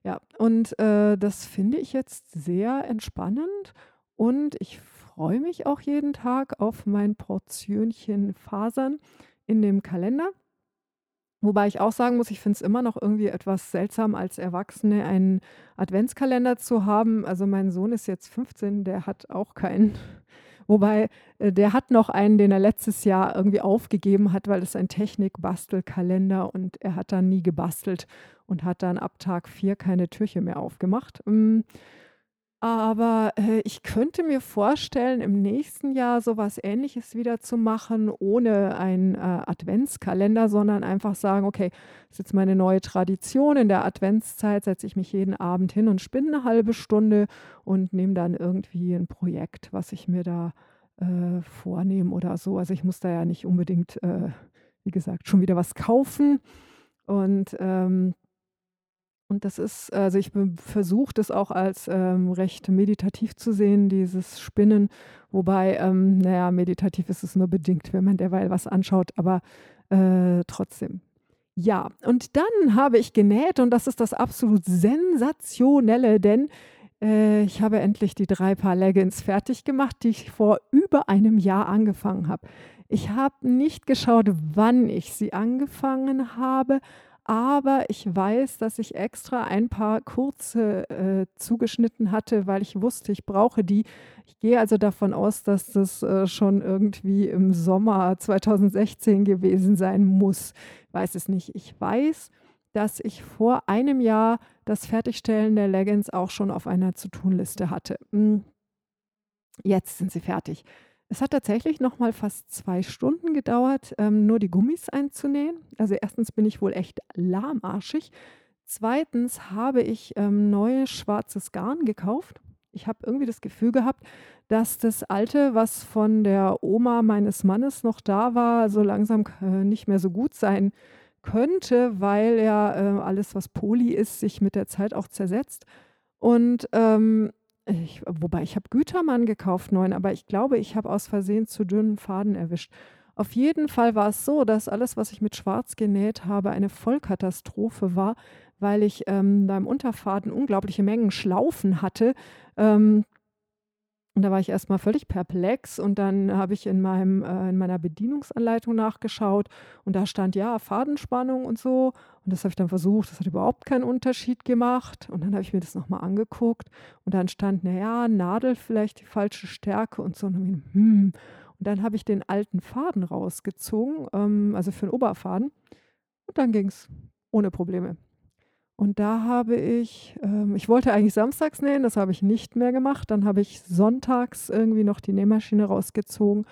Ja, und äh, das finde ich jetzt sehr entspannend und ich freue mich auch jeden Tag auf mein Portionchen Fasern in dem Kalender. Wobei ich auch sagen muss, ich finde es immer noch irgendwie etwas seltsam, als Erwachsene einen Adventskalender zu haben. Also mein Sohn ist jetzt 15, der hat auch keinen. Wobei, äh, der hat noch einen, den er letztes Jahr irgendwie aufgegeben hat, weil es ein Technik-Bastelkalender und er hat dann nie gebastelt und hat dann ab Tag 4 keine Türchen mehr aufgemacht. Hm, Aber, äh, ich könnte mir vorstellen, im nächsten Jahr so was Ähnliches wieder zu machen, ohne einen, äh, Adventskalender, sondern einfach sagen: „Okay, das ist jetzt meine neue Tradition. In der Adventszeit setze ich mich jeden Abend hin und spinne 'ne halbe Stunde und nehme dann irgendwie 'n Projekt, was ich mir da, äh, vornehme oder so.“ Also, ich muss da ja nicht unbedingt, äh, wie gesagt, schon wieder was kaufen. Und, ähm und das ist also, ich versuche das auch als, ähm, recht meditativ zu sehen, dieses Spinnen, wobei, ähm, na ja, meditativ ist es nur bedingt, wenn man derweil was anschaut, aber, äh, trotzdem. Ja, und dann habe ich genäht und das ist das absolut Sensationelle, denn, äh, ich habe endlich die 3 Paar Leggins fertig gemacht, die ich vor über einem Jahr angefangen habe. Ich habe nicht geschaut, wann ich sie angefangen habe, aber ich weiß, dass ich extra ein paar kurze, äh, zugeschnitten hatte, weil ich wusste, ich brauche die. Ich gehe also davon aus, dass das, äh, schon irgendwie im Sommer 2016 gewesen sein muss. Weiß es nicht. Ich weiß, dass ich vor einem Jahr das Fertigstellen der Leggins auch schon auf einer To-tun-Liste hatte. Hm, jetzt sind sie fertig. Es hat tatsächlich noch mal fast 2 Stunden gedauert, ähm, nur die Gummis einzunähen. Also, erstens bin ich wohl echt lahmarschig. Zweitens habe ich, ähm, neues schwarzes Garn gekauft. Ich habe irgendwie das Gefühl gehabt, dass das alte, was von der Oma meines Mannes noch da war, so langsam äh, nicht mehr so gut sein könnte, weil ja, äh, alles, was Poly ist, sich mit der Zeit auch zersetzt. Und, ähm, ich wobei ich habe Gütermann gekauft neuen, aber ich glaube, ich habe aus Versehen zu dünnen Faden erwischt. Auf jeden Fall war es so, dass alles, was ich mit Schwarz genäht habe, eine Vollkatastrophe war, weil ich, ähm, da im Unterfaden unglaubliche Mengen Schlaufen hatte. Ähm und da war ich erst mal völlig perplex und dann habe ich in meinem äh, in meiner Bedienungsanleitung nachgeschaut und da stand, ja, Fadenspannung und so. Und das habe ich dann versucht, das hat überhaupt keinen Unterschied gemacht. Und dann habe ich mir das noch mal angeguckt und dann stand, na ja, Nadel vielleicht die falsche Stärke und so. Und dann habe ich gedacht, hm. Und dann habe ich den alten Faden rausgezogen, ähm, also für 'n Oberfaden. Und dann ging's ohne Probleme. Und da habe ich ähm, ich wollte eigentlich samstags nähen, das habe ich nicht mehr gemacht. Dann habe ich sonntags irgendwie noch die Nähmaschine rausgezogen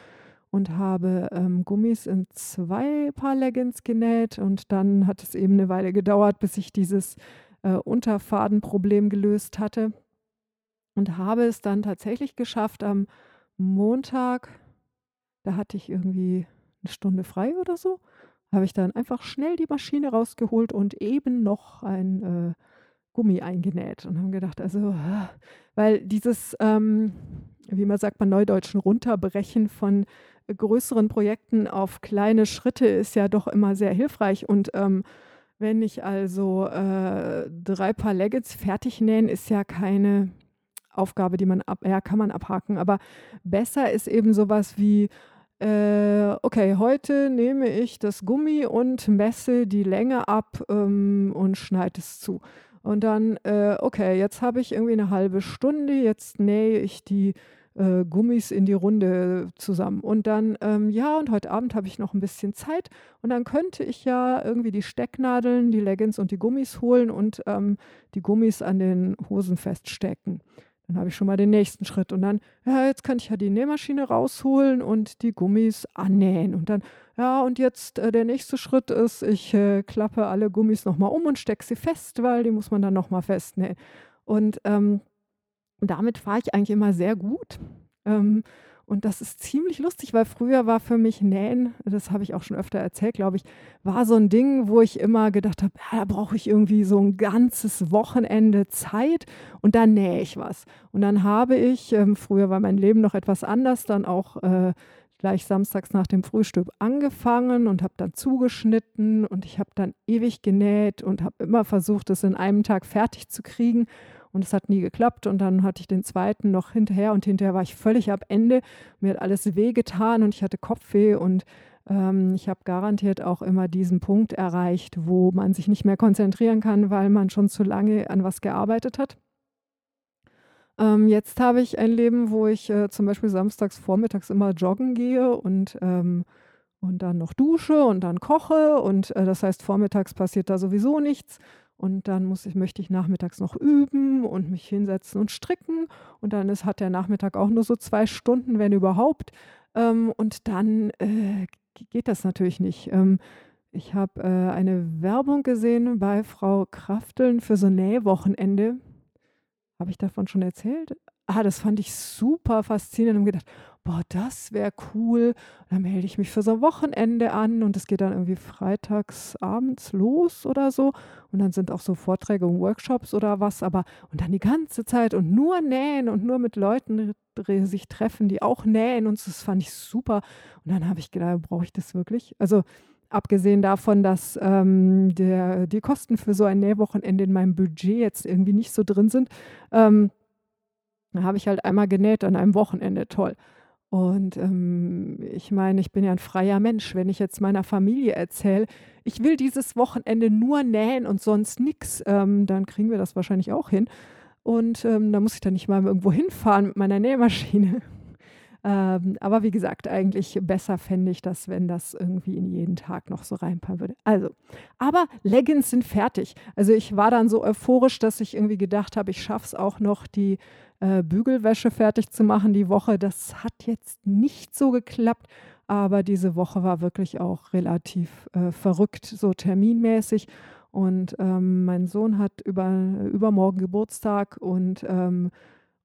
und habe, ähm, Gummis in 2 Paar Leggins genäht und dann hat es eben 'ne Weile gedauert, bis ich dieses, äh, Unterfadenproblem gelöst hatte und habe es dann tatsächlich geschafft am Montag da hatte ich irgendwie 'ne Stunde frei oder so habe ich dann einfach schnell die Maschine rausgeholt und eben noch ein, äh, Gummi eingenäht und habe gedacht, also, weil dieses, ähm, wie man sagt bei Neudeutsch, Runterbrechen von größeren Projekten auf kleine Schritte ist ja doch immer sehr hilfreich. Und, ähm, wenn ich also, äh, 3 Paar Leggins fertig nähen, ist ja keine Aufgabe, die man ab ja, kann man abhaken, aber besser ist eben so was wie äh, okay, heute nehme ich das Gummi und messe die Länge ab, ähm, und schneide es zu. Und dann, äh, okay, jetzt habe ich irgendwie 'ne halbe Stunde, jetzt nähe ich die, äh, Gummis in die Runde zusammen. Und dann, ähm, ja, und heute Abend habe ich noch 'n bisschen Zeit und dann könnte ich ja irgendwie die Stecknadeln, die Leggins und die Gummis holen und, ähm, die Gummis an den Hosen feststecken. Dann habe ich schon mal den nächsten Schritt und dann, ja, jetzt kann ich ja die Nähmaschine rausholen und die Gummis annähen. Und dann, ja, und jetzt äh, der nächste Schritt ist, ich äh, klappe alle Gummis noch mal um und stecke sie fest, weil die muss man dann noch mal festnähen. Und, ähm, damit fahre ich eigentlich immer sehr gut. Ähm, und das ist ziemlich lustig, weil früher war für mich Nähen, das habe ich auch schon öfter erzählt, glaube ich, war so 'n Ding, wo ich immer gedacht habe: „Ja, da brauche ich irgendwie so 'n ganzes Wochenende Zeit und dann nähe ich was.“ Und dann habe ich ähm, früher war mein Leben noch etwas anders, dann auch, äh, gleich samstags nach dem Frühstück angefangen und habe dann zugeschnitten und ich habe dann ewig genäht und habe immer versucht, das in einem Tag fertig zu kriegen. Und es hat nie geklappt und dann hatte ich den 2. noch hinterher und hinterher war ich völlig am Ende. Mir hat alles wehgetan und ich hatte Kopfweh und, ähm, ich habe garantiert auch immer diesen Punkt erreicht, wo man sich nicht mehr konzentrieren kann, weil man schon zu lange an was gearbeitet hat. Ähm, jetzt habe ich ein Leben, wo ich, äh, zum Beispiel samstags vormittags immer joggen gehe und, ähm und dann noch dusche und dann koche und, äh, das heißt, vormittags passiert da sowieso nichts. Und dann muss ich, möchte ich nachmittags noch üben und mich hinsetzen und stricken. Und dann ist, hat der Nachmittag auch nur so zwei Stunden, wenn überhaupt. Ähm, und dann äh, geht das natürlich nicht. Ähm, ich habe äh, eine Werbung gesehen bei Frau Krafteln für so Nähwochenende. Habe ich davon schon erzählt? Ah, das fand ich super faszinierend und gedacht, boah, das wäre cool. dann melde ich mich für so ein Wochenende an und es geht dann irgendwie freitags abends los oder so. Und dann sind auch so Vorträge und Workshops oder was, aber und dann die ganze Zeit und nur nähen und nur mit Leuten sich treffen, die auch nähen und das fand ich super. Und dann habe ich gedacht, brauche ich das wirklich? Also abgesehen davon, dass ähm, der, die Kosten für so ein Nähwochenende in meinem Budget jetzt irgendwie nicht so drin sind, ähm, habe ich halt einmal genäht an einem Wochenende, toll. Und ähm, ich meine, ich bin ja ein freier Mensch. Wenn ich jetzt meiner Familie erzähle, ich will dieses Wochenende nur nähen und sonst nichts, ähm, dann kriegen wir das wahrscheinlich auch hin. Und ähm, da muss ich dann nicht mal irgendwo hinfahren mit meiner Nähmaschine. Ähm, aber wie gesagt, eigentlich besser fände ich das, wenn das irgendwie in jeden Tag noch so reinpassen würde. Also, aber Leggings sind fertig. Also ich war dann so euphorisch, dass ich irgendwie gedacht habe, ich schaffe es auch noch, die äh, Bügelwäsche fertig zu machen die Woche. Das hat jetzt nicht so geklappt, aber diese Woche war wirklich auch relativ äh, verrückt, so terminmäßig. Und ähm, mein Sohn hat über, übermorgen Geburtstag und ähm,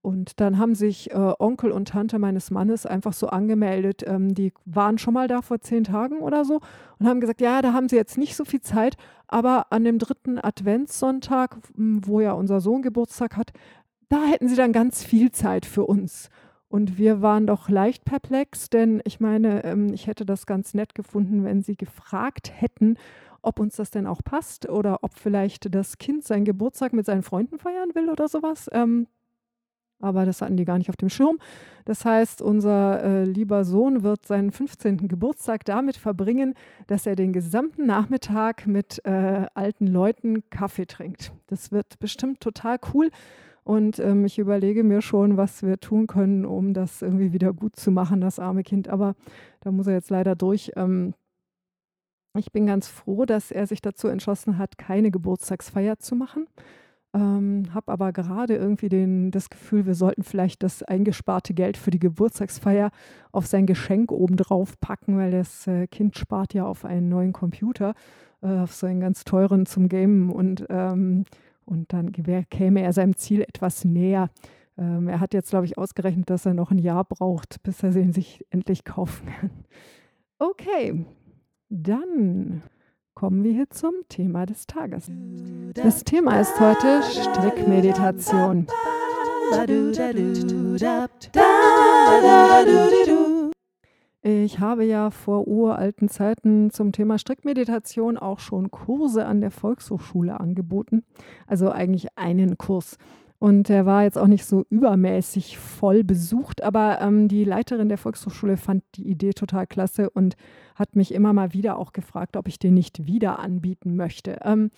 und dann haben sich äh, Onkel und Tante meines Mannes einfach so angemeldet. Ähm, die waren schon mal da vor zehn Tagen oder so und haben gesagt, ja, da haben sie jetzt nicht so viel Zeit, aber an dem dritten Adventssonntag, wo ja unser Sohn Geburtstag hat, da hätten sie dann ganz viel Zeit für uns. Und wir waren doch leicht perplex, denn ich meine, ähm, ich hätte das ganz nett gefunden, wenn sie gefragt hätten, ob uns das denn auch passt oder ob vielleicht das Kind seinen Geburtstag mit seinen Freunden feiern will oder sowas. Ähm, aber das hatten die gar nicht auf dem Schirm. Das heißt, unser äh, lieber Sohn wird seinen 15. Geburtstag damit verbringen, dass er den gesamten Nachmittag mit äh, alten Leuten Kaffee trinkt. Das wird bestimmt total cool. Und ähm, ich überlege mir schon, was wir tun können, um das irgendwie wieder gut zu machen, das arme Kind. Aber da muss er jetzt leider durch. Ähm, ich bin ganz froh, dass er sich dazu entschlossen hat, keine Geburtstagsfeier zu machen. Ähm, habe aber gerade irgendwie den, das Gefühl, wir sollten vielleicht das eingesparte Geld für die Geburtstagsfeier auf sein Geschenk obendrauf packen, weil das äh, Kind spart ja auf einen neuen Computer, äh, auf so einen ganz teuren zum Gamen und, ähm, und dann käme er seinem Ziel etwas näher. Ähm, er hat jetzt, glaube ich, ausgerechnet, dass er noch ein Jahr braucht, bis er den sich endlich kaufen kann. Okay, dann kommen wir hier zum Thema des Tages. Das Thema ist heute Strickmeditation. Ich habe ja vor uralten Zeiten zum Thema Strickmeditation auch schon Kurse an der Volkshochschule angeboten. Also eigentlich einen Kurs. Und der war jetzt auch nicht so übermäßig voll besucht, aber ähm, die Leiterin der Volkshochschule fand die Idee total klasse und hat mich immer mal wieder auch gefragt, ob ich den nicht wieder anbieten möchte. Ähm,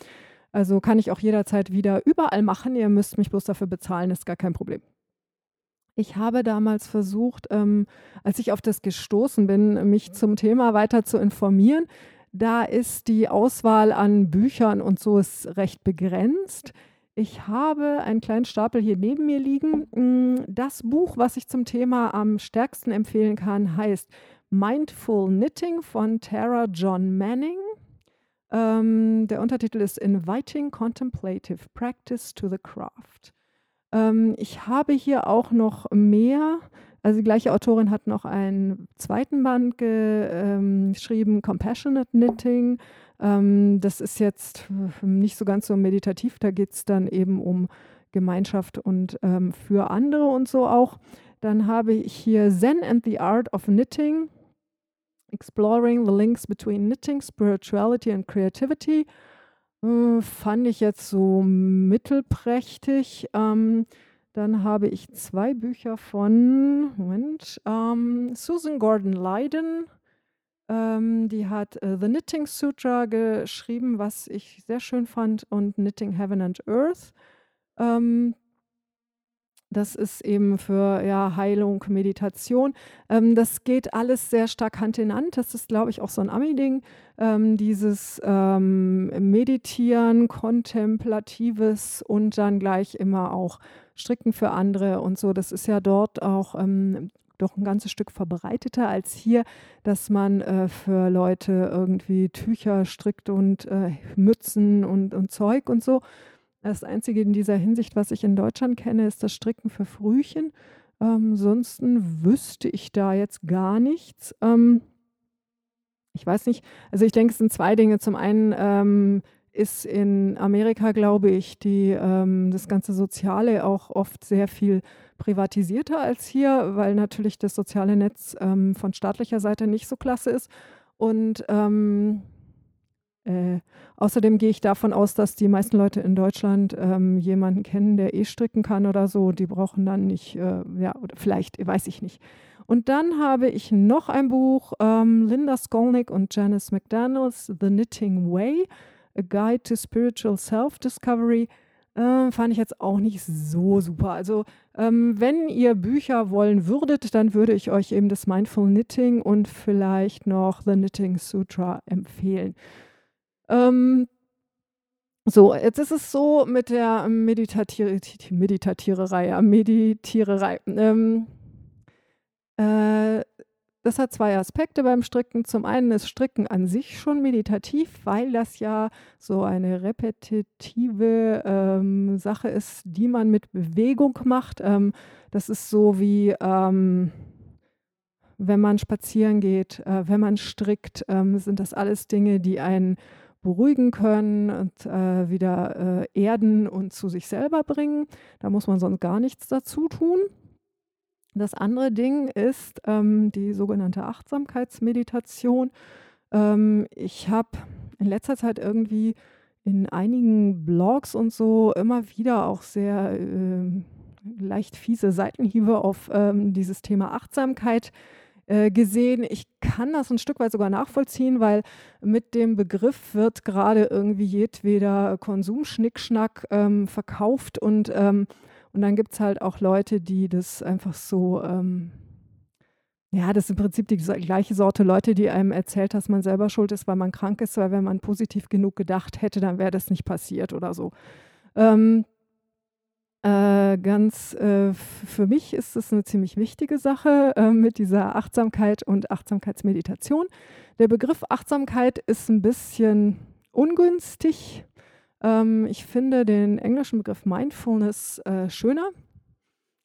also kann ich auch jederzeit wieder überall machen. Ihr müsst mich bloß dafür bezahlen, ist gar kein Problem. Ich habe damals versucht, ähm, als ich auf das gestoßen bin, mich zum Thema weiter zu informieren. Da ist die Auswahl an Büchern und so ist recht begrenzt. Ich habe einen kleinen Stapel hier neben mir liegen. Mm, das Buch, was ich zum Thema am stärksten empfehlen kann, heißt Mindful Knitting von Tara John Manning. Ähm, der Untertitel ist Inviting Contemplative Practice to the Craft. Ähm, ich habe hier auch noch mehr. Also die gleiche Autorin hat noch einen zweiten Band ähm, geschrieben, Compassionate Knitting. Ähm, das ist jetzt nicht so ganz so meditativ, da geht es dann eben um Gemeinschaft und ähm, für andere und so auch. Dann habe ich hier Zen and the Art of Knitting, Exploring the Links Between Knitting, Spirituality and Creativity. Äh, fand ich jetzt so mittelprächtig. Ähm, dann habe ich zwei Bücher von Moment, ähm, Susan Gordon Leiden. Ähm, die hat äh, The Knitting Sutra geschrieben, was ich sehr schön fand, und Knitting Heaven and Earth. Ähm, das ist eben für ja, Heilung, Meditation. Ähm, das geht alles sehr stark Hand in Hand. Das ist, glaube ich, auch so ein Ami-Ding. Ähm, dieses ähm, Meditieren, Kontemplatives und dann gleich immer auch Stricken für andere und so. Das ist ja dort auch ähm, doch ein ganzes Stück verbreiteter als hier, dass man äh, für Leute irgendwie Tücher strickt und äh, Mützen und, und Zeug und so. Das Einzige in dieser Hinsicht, was ich in Deutschland kenne, ist das Stricken für Frühchen. Ähm, ansonsten wüsste ich da jetzt gar nichts. Ähm, ich weiß nicht, also ich denke, es sind zwei Dinge. Zum einen ähm, ist in Amerika, glaube ich, die, ähm, das ganze Soziale auch oft sehr viel privatisierter als hier, weil natürlich das soziale Netz ähm, von staatlicher Seite nicht so klasse ist. Und ähm, äh, außerdem gehe ich davon aus, dass die meisten Leute in Deutschland ähm, jemanden kennen, der eh stricken kann oder so. Die brauchen dann nicht, äh, ja, oder vielleicht, weiß ich nicht. Und dann habe ich noch ein Buch, ähm, Linda Skolnick und Janice McDaniels, The Knitting Way, A Guide to Spiritual Self-Discovery. Äh, fand ich jetzt auch nicht so super. Also ähm, wenn ihr Bücher wollen würdet, dann würde ich euch eben das Mindful Knitting und vielleicht noch The Knitting Sutra empfehlen. Ähm, so, jetzt ist es so mit der Meditatier Meditatiererei, Meditiererei. Ähm, äh, das hat zwei Aspekte beim Stricken. Zum einen ist Stricken an sich schon meditativ, weil das ja so eine repetitive ähm, Sache ist, die man mit Bewegung macht. Ähm, das ist so wie, ähm, wenn man spazieren geht, äh, wenn man strickt, ähm, sind das alles Dinge, die einen beruhigen können und äh, wieder äh, erden und zu sich selber bringen. Da muss man sonst gar nichts dazu tun. Das andere Ding ist ähm, die sogenannte Achtsamkeitsmeditation. Ähm, ich habe in letzter Zeit irgendwie in einigen Blogs und so immer wieder auch sehr äh, leicht fiese Seitenhiebe auf ähm, dieses Thema Achtsamkeit äh, gesehen. Ich kann das ein Stück weit sogar nachvollziehen, weil mit dem Begriff wird gerade irgendwie jedweder Konsumschnickschnack ähm, verkauft und, ähm, und dann gibt es halt auch Leute, die das einfach so, ähm, ja, das ist im Prinzip die gleiche Sorte Leute, die einem erzählt, dass man selber schuld ist, weil man krank ist, weil wenn man positiv genug gedacht hätte, dann wäre das nicht passiert oder so. Ähm, äh, ganz äh, für mich ist es eine ziemlich wichtige Sache äh, mit dieser Achtsamkeit und Achtsamkeitsmeditation. Der Begriff Achtsamkeit ist ein bisschen ungünstig. Ähm, ich finde den englischen Begriff Mindfulness äh, schöner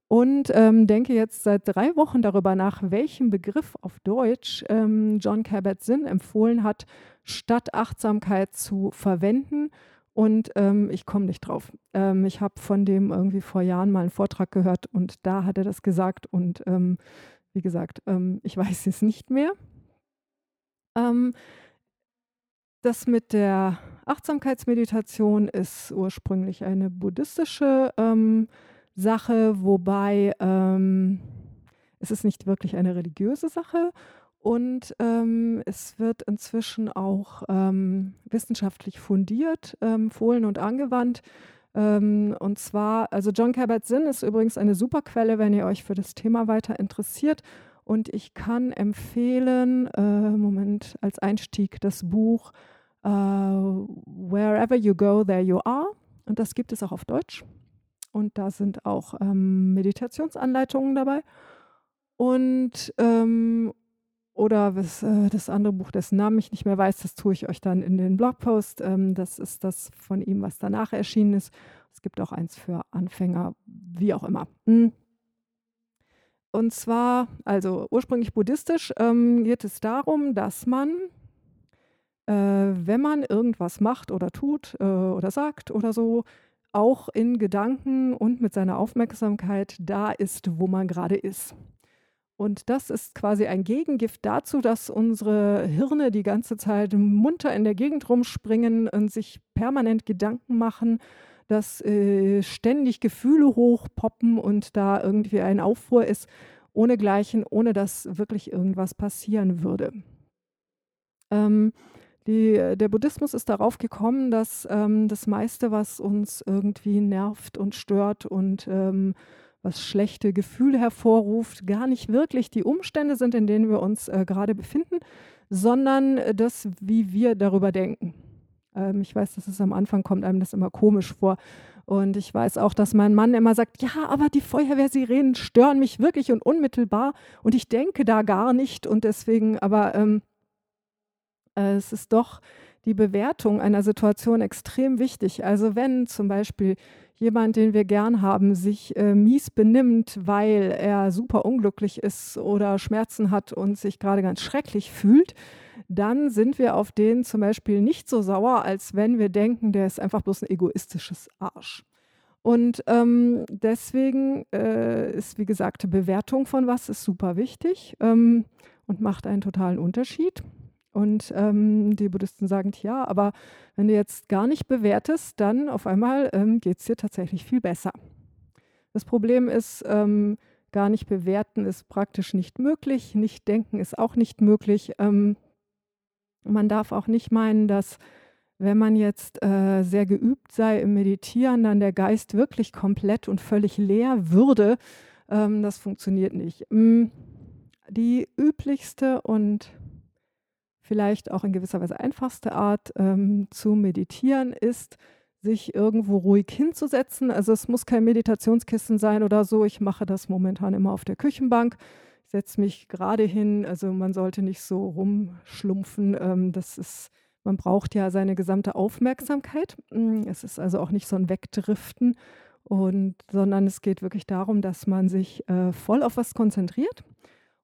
und ähm, denke jetzt seit drei Wochen darüber nach, welchen Begriff auf Deutsch ähm, John Kabat-Zinn empfohlen hat, statt Achtsamkeit zu verwenden. Und ähm, ich komme nicht drauf. Ähm, ich habe von dem irgendwie vor Jahren mal einen Vortrag gehört und da hat er das gesagt. Und ähm, wie gesagt, ähm, ich weiß es nicht mehr. Das mit der Achtsamkeitsmeditation ist ursprünglich eine buddhistische ähm, Sache, wobei es ist nicht wirklich eine religiöse Sache und ähm, es wird inzwischen auch ähm, wissenschaftlich fundiert, ähm, empfohlen und angewandt. Ähm, und zwar, also John Kabat-Zinn ist übrigens eine super Quelle, wenn ihr euch für das Thema weiter interessiert. Und ich kann empfehlen, äh, Moment, als Einstieg das Buch Wherever You Go, There You Are. Und das gibt es auch auf Deutsch. Und da sind auch ähm, Meditationsanleitungen dabei. Und ähm, oder was, äh, das andere Buch, dessen Namen ich nicht mehr weiß, das tue ich euch dann in den Blogpost. Ähm, das ist das von ihm, was danach erschienen ist. Es gibt auch eins für Anfänger, wie auch immer. Hm. Und zwar, also ursprünglich buddhistisch, ähm, geht es darum, dass man, äh, wenn man irgendwas macht oder tut äh, oder sagt oder so, auch in Gedanken und mit seiner Aufmerksamkeit da ist, wo man gerade ist. Und das ist quasi ein Gegengift dazu, dass unsere Hirne die ganze Zeit munter in der Gegend rumspringen und sich permanent Gedanken machen, dass äh, ständig Gefühle hochpoppen und da irgendwie ein Aufruhr ist, ohne Gleichen, ohne dass wirklich irgendwas passieren würde. Ähm, die, der Buddhismus ist darauf gekommen, dass ähm, das meiste, was uns irgendwie nervt und stört und ähm, was schlechte Gefühle hervorruft, gar nicht wirklich die Umstände sind, in denen wir uns äh, gerade befinden, sondern das, wie wir darüber denken. Ähm, ich weiß, dass es am Anfang kommt einem das immer komisch vor. Und ich weiß auch, dass mein Mann immer sagt, ja, aber die Feuerwehrsirenen stören mich wirklich und unmittelbar und ich denke da gar nicht und deswegen, aber ähm, äh, es ist doch die Bewertung einer Situation extrem wichtig. Also wenn zum Beispiel jemand, den wir gern haben, sich äh, mies benimmt, weil er super unglücklich ist oder Schmerzen hat und sich gerade ganz schrecklich fühlt, dann sind wir auf den zum Beispiel nicht so sauer, als wenn wir denken, der ist einfach bloß ein egoistisches Arsch. Und ähm, deswegen äh, ist, wie gesagt, Bewertung von was ist super wichtig ähm, und macht einen totalen Unterschied. Und ähm, die Buddhisten sagen, ja, aber wenn du jetzt gar nicht bewertest, dann auf einmal ähm, geht es dir tatsächlich viel besser. Das Problem ist, ähm, gar nicht bewerten ist praktisch nicht möglich, nicht denken ist auch nicht möglich. Ähm, man darf auch nicht meinen, dass wenn man jetzt äh, sehr geübt sei im Meditieren, dann der Geist wirklich komplett und völlig leer würde. Ähm, das funktioniert nicht. Mm, die üblichste und vielleicht auch in gewisser Weise einfachste Art ähm, zu meditieren ist, sich irgendwo ruhig hinzusetzen. Also es muss kein Meditationskissen sein oder so. Ich mache das momentan immer auf der Küchenbank. Ich setze mich gerade hin. Also man sollte nicht so rumschlumpfen. Ähm, das ist, man braucht ja seine gesamte Aufmerksamkeit. Mm, es ist also auch nicht so ein Wegdriften. Und, sondern es geht wirklich darum, dass man sich äh, voll auf was konzentriert.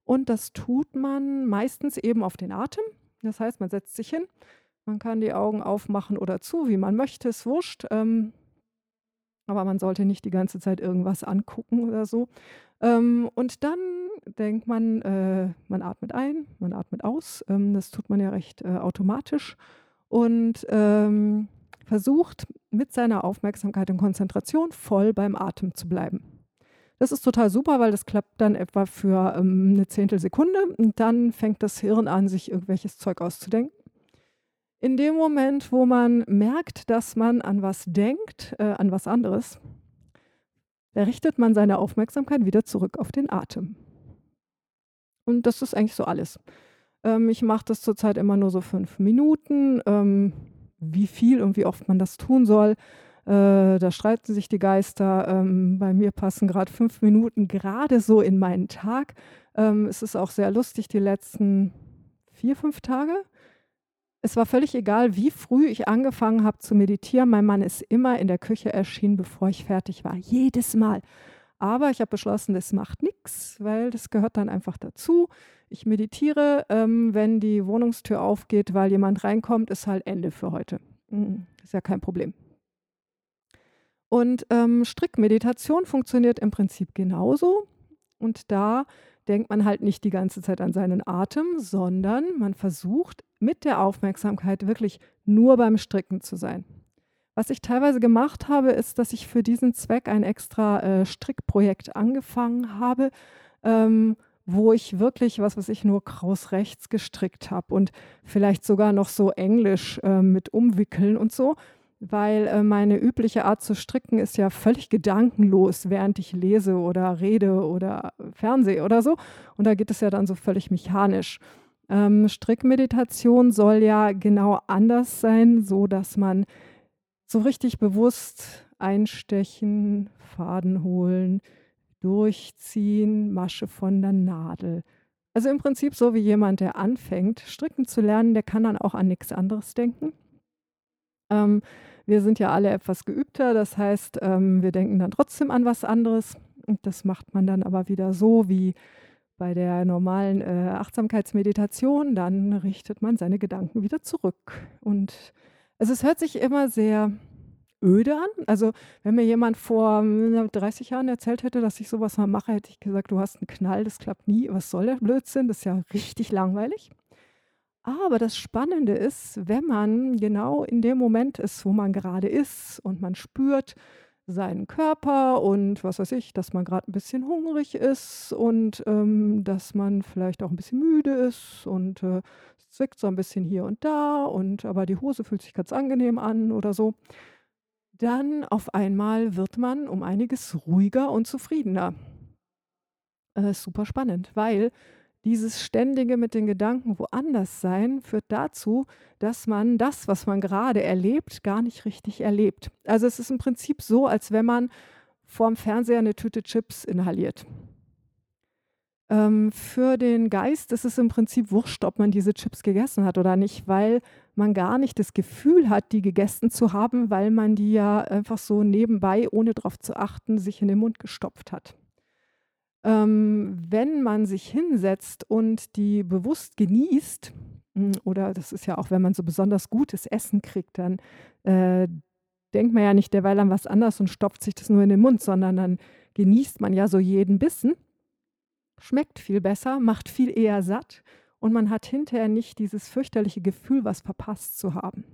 Und das tut man meistens eben auf den Atem. Das heißt, man setzt sich hin, man kann die Augen aufmachen oder zu, wie man möchte, ist wurscht. Ähm, aber man sollte nicht die ganze Zeit irgendwas angucken oder so. Ähm, und dann denkt man, äh, man atmet ein, man atmet aus. Ähm, das tut man ja recht äh, automatisch. Und ähm, versucht mit seiner Aufmerksamkeit und Konzentration voll beim Atem zu bleiben. Das ist total super, weil das klappt dann etwa für ähm, eine Zehntelsekunde und dann fängt das Hirn an, sich irgendwelches Zeug auszudenken. In dem Moment, wo man merkt, dass man an was denkt, äh, an was anderes, da richtet man seine Aufmerksamkeit wieder zurück auf den Atem. Und das ist eigentlich so alles. Ähm, ich mache das zurzeit immer nur so fünf Minuten. Ähm, wie viel und wie oft man das tun soll, äh, da streiten sich die Geister. Ähm, bei mir passen gerade fünf Minuten gerade so in meinen Tag. Ähm, es ist auch sehr lustig, die letzten vier, fünf Tage. Es war völlig egal, wie früh ich angefangen habe zu meditieren. Mein Mann ist immer in der Küche erschienen, bevor ich fertig war. Jedes Mal. Aber ich habe beschlossen, das macht nichts, weil das gehört dann einfach dazu. Ich meditiere, ähm, wenn die Wohnungstür aufgeht, weil jemand reinkommt, ist halt Ende für heute. Mhm, ist ja kein Problem. Und ähm, Strickmeditation funktioniert im Prinzip genauso. Und da denkt man halt nicht die ganze Zeit an seinen Atem, sondern man versucht mit der Aufmerksamkeit wirklich nur beim Stricken zu sein. Was ich teilweise gemacht habe, ist, dass ich für diesen Zweck ein extra äh, Strickprojekt angefangen habe, ähm, wo ich wirklich, was weiß ich, nur kraus rechts gestrickt habe und vielleicht sogar noch so Englisch äh, mit umwickeln und so weil äh, meine übliche Art zu stricken ist ja völlig gedankenlos, während ich lese oder rede oder fernsehe oder so. Und da geht es ja dann so völlig mechanisch. Ähm, Strickmeditation soll ja genau anders sein, so dass man so richtig bewusst einstechen, Faden holen, durchziehen, Masche von der Nadel. Also im Prinzip so wie jemand, der anfängt, stricken zu lernen, der kann dann auch an nichts anderes denken. Ähm, wir sind ja alle etwas geübter, das heißt, ähm, wir denken dann trotzdem an was anderes. Und das macht man dann aber wieder so wie bei der normalen äh, Achtsamkeitsmeditation. Dann richtet man seine Gedanken wieder zurück. Und also es hört sich immer sehr öde an. Also wenn mir jemand vor 30 Jahren erzählt hätte, dass ich sowas mal mache, hätte ich gesagt, du hast einen Knall, das klappt nie. Was soll der Blödsinn? Das ist ja richtig langweilig. Aber das Spannende ist, wenn man genau in dem Moment ist, wo man gerade ist und man spürt seinen Körper und was weiß ich, dass man gerade ein bisschen hungrig ist und ähm, dass man vielleicht auch ein bisschen müde ist und äh, es zwickt so ein bisschen hier und da und aber die Hose fühlt sich ganz angenehm an oder so. dann auf einmal wird man um einiges ruhiger und zufriedener. Äh, super spannend, weil dieses ständige mit den Gedanken woanders sein führt dazu, dass man das, was man gerade erlebt, gar nicht richtig erlebt. Also es ist im Prinzip so, als wenn man vorm Fernseher eine Tüte Chips inhaliert. Ähm, für den Geist ist es im Prinzip wurscht, ob man diese Chips gegessen hat oder nicht, weil man gar nicht das Gefühl hat, die gegessen zu haben, weil man die ja einfach so nebenbei, ohne darauf zu achten, sich in den Mund gestopft hat. Ähm, wenn man sich hinsetzt und die bewusst genießt, hm, oder das ist ja auch, wenn man so besonders gutes Essen kriegt, dann äh, denkt man ja nicht derweil an was anderes und stopft sich das nur in den Mund, sondern dann genießt man ja so jeden Bissen schmeckt viel besser, macht viel eher satt und man hat hinterher nicht dieses fürchterliche Gefühl, was verpasst zu haben.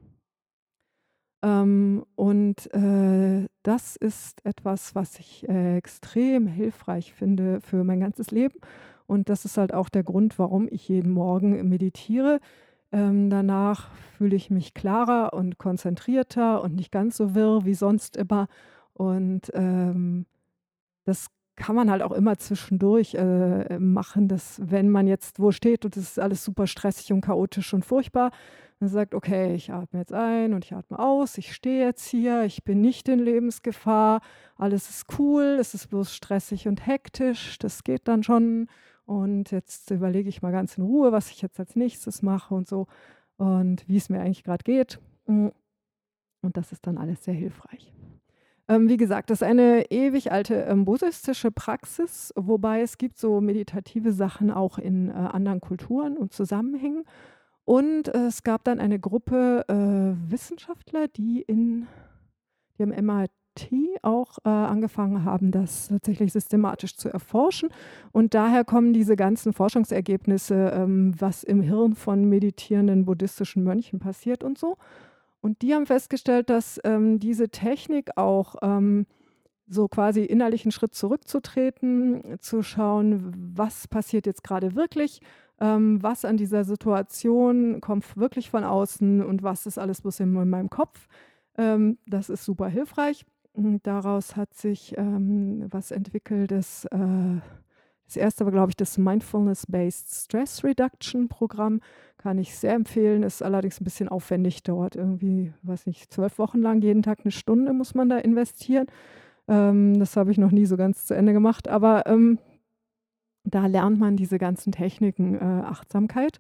Ähm, und äh, das ist etwas, was ich äh, extrem hilfreich finde für mein ganzes Leben. Und das ist halt auch der Grund, warum ich jeden Morgen meditiere. Ähm, danach fühle ich mich klarer und konzentrierter und nicht ganz so wirr wie sonst immer. Und ähm, das kann man halt auch immer zwischendurch äh, machen, dass wenn man jetzt wo steht und es ist alles super stressig und chaotisch und furchtbar, dann sagt, okay, ich atme jetzt ein und ich atme aus, ich stehe jetzt hier, ich bin nicht in Lebensgefahr, alles ist cool, es ist bloß stressig und hektisch, das geht dann schon und jetzt überlege ich mal ganz in Ruhe, was ich jetzt als nächstes mache und so und wie es mir eigentlich gerade geht. Und das ist dann alles sehr hilfreich. Ähm, wie gesagt, das ist eine ewig alte ähm, buddhistische Praxis, wobei es gibt so meditative Sachen auch in äh, anderen Kulturen und Zusammenhängen. Und äh, es gab dann eine Gruppe äh, Wissenschaftler, die in dem MIT auch äh, angefangen haben, das tatsächlich systematisch zu erforschen. Und daher kommen diese ganzen Forschungsergebnisse, ähm, was im Hirn von meditierenden buddhistischen Mönchen passiert und so. Und die haben festgestellt, dass ähm, diese Technik auch ähm, so quasi innerlich einen Schritt zurückzutreten, zu schauen, was passiert jetzt gerade wirklich, ähm, was an dieser Situation kommt wirklich von außen und was ist alles bloß in, in meinem Kopf. Ähm, das ist super hilfreich. Und daraus hat sich ähm, was entwickelt, das äh, das erste war, glaube ich, das Mindfulness-Based Stress Reduction Programm. Kann ich sehr empfehlen. Ist allerdings ein bisschen aufwendig. Dauert irgendwie, weiß nicht, zwölf Wochen lang, jeden Tag eine Stunde muss man da investieren. Ähm, das habe ich noch nie so ganz zu Ende gemacht. Aber ähm, da lernt man diese ganzen Techniken, äh, Achtsamkeit.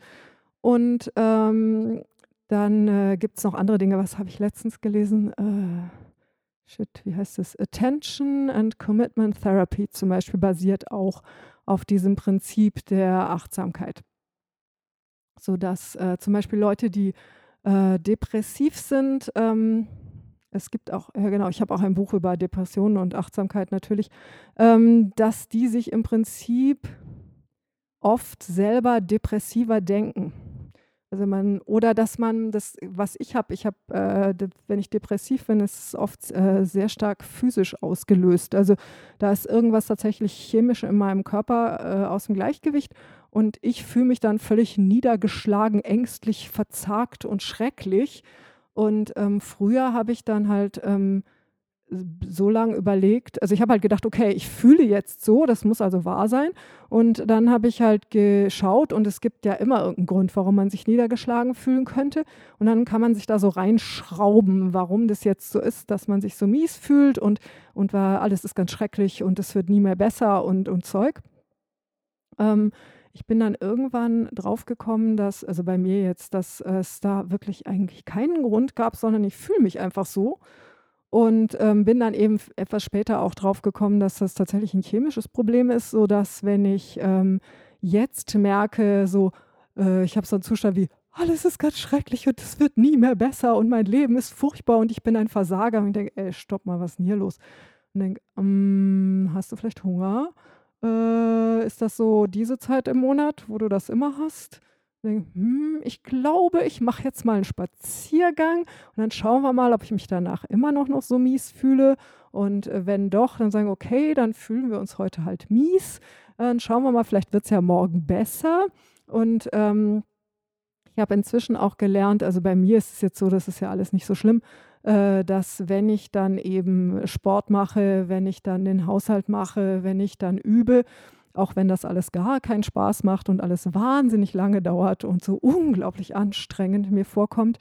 Und ähm, dann äh, gibt es noch andere Dinge. Was habe ich letztens gelesen? Äh, shit, wie heißt das? Attention and Commitment Therapy zum Beispiel basiert auch auf diesem Prinzip der Achtsamkeit. Sodass äh, zum Beispiel Leute, die äh, depressiv sind, ähm, es gibt auch, ja genau, ich habe auch ein Buch über Depressionen und Achtsamkeit natürlich, ähm, dass die sich im Prinzip oft selber depressiver denken. Also man, oder dass man das, was ich habe, ich habe, äh, wenn ich depressiv bin, ist es oft äh, sehr stark physisch ausgelöst. Also da ist irgendwas tatsächlich chemisch in meinem Körper äh, aus dem Gleichgewicht und ich fühle mich dann völlig niedergeschlagen, ängstlich, verzagt und schrecklich. Und ähm, früher habe ich dann halt ähm, so lange überlegt, also ich habe halt gedacht, okay, ich fühle jetzt so, das muss also wahr sein. Und dann habe ich halt geschaut und es gibt ja immer irgendeinen Grund, warum man sich niedergeschlagen fühlen könnte. Und dann kann man sich da so reinschrauben, warum das jetzt so ist, dass man sich so mies fühlt und, und war, alles ist ganz schrecklich und es wird nie mehr besser und, und Zeug. Ähm, ich bin dann irgendwann draufgekommen, dass, also bei mir jetzt, dass es da wirklich eigentlich keinen Grund gab, sondern ich fühle mich einfach so. Und ähm, bin dann eben etwas später auch drauf gekommen, dass das tatsächlich ein chemisches Problem ist, sodass wenn ich ähm, jetzt merke, so, äh, ich habe so einen Zustand wie, alles ist ganz schrecklich und es wird nie mehr besser und mein Leben ist furchtbar und ich bin ein Versager. Und ich denke, ey, stopp mal, was ist denn hier los? Und denke, ähm, hast du vielleicht Hunger? Äh, ist das so diese Zeit im Monat, wo du das immer hast? Denke, hm, ich glaube, ich mache jetzt mal einen Spaziergang und dann schauen wir mal, ob ich mich danach immer noch, noch so mies fühle. Und äh, wenn doch, dann sagen, okay, dann fühlen wir uns heute halt mies. Dann schauen wir mal, vielleicht wird es ja morgen besser. Und ähm, ich habe inzwischen auch gelernt, also bei mir ist es jetzt so, das ist ja alles nicht so schlimm, äh, dass wenn ich dann eben Sport mache, wenn ich dann den Haushalt mache, wenn ich dann übe, auch wenn das alles gar keinen Spaß macht und alles wahnsinnig lange dauert und so unglaublich anstrengend mir vorkommt,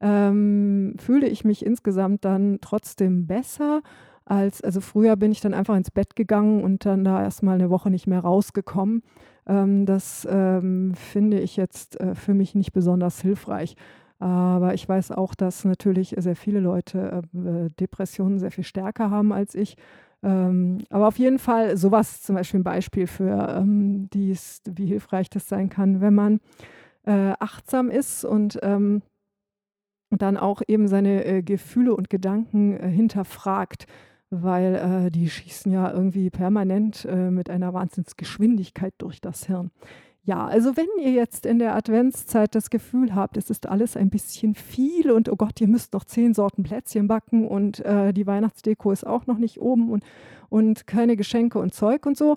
ähm, fühle ich mich insgesamt dann trotzdem besser als, also früher bin ich dann einfach ins Bett gegangen und dann da erstmal eine Woche nicht mehr rausgekommen. Ähm, das ähm, finde ich jetzt äh, für mich nicht besonders hilfreich. Aber ich weiß auch, dass natürlich sehr viele Leute äh, Depressionen sehr viel stärker haben als ich. Ähm, aber auf jeden Fall sowas zum Beispiel ein Beispiel für, ähm, dies, wie hilfreich das sein kann, wenn man äh, achtsam ist und ähm, dann auch eben seine äh, Gefühle und Gedanken äh, hinterfragt, weil äh, die schießen ja irgendwie permanent äh, mit einer Wahnsinnsgeschwindigkeit durch das Hirn. Ja, also wenn ihr jetzt in der Adventszeit das Gefühl habt, es ist alles ein bisschen viel und oh Gott, ihr müsst noch zehn Sorten Plätzchen backen und äh, die Weihnachtsdeko ist auch noch nicht oben und, und keine Geschenke und Zeug und so,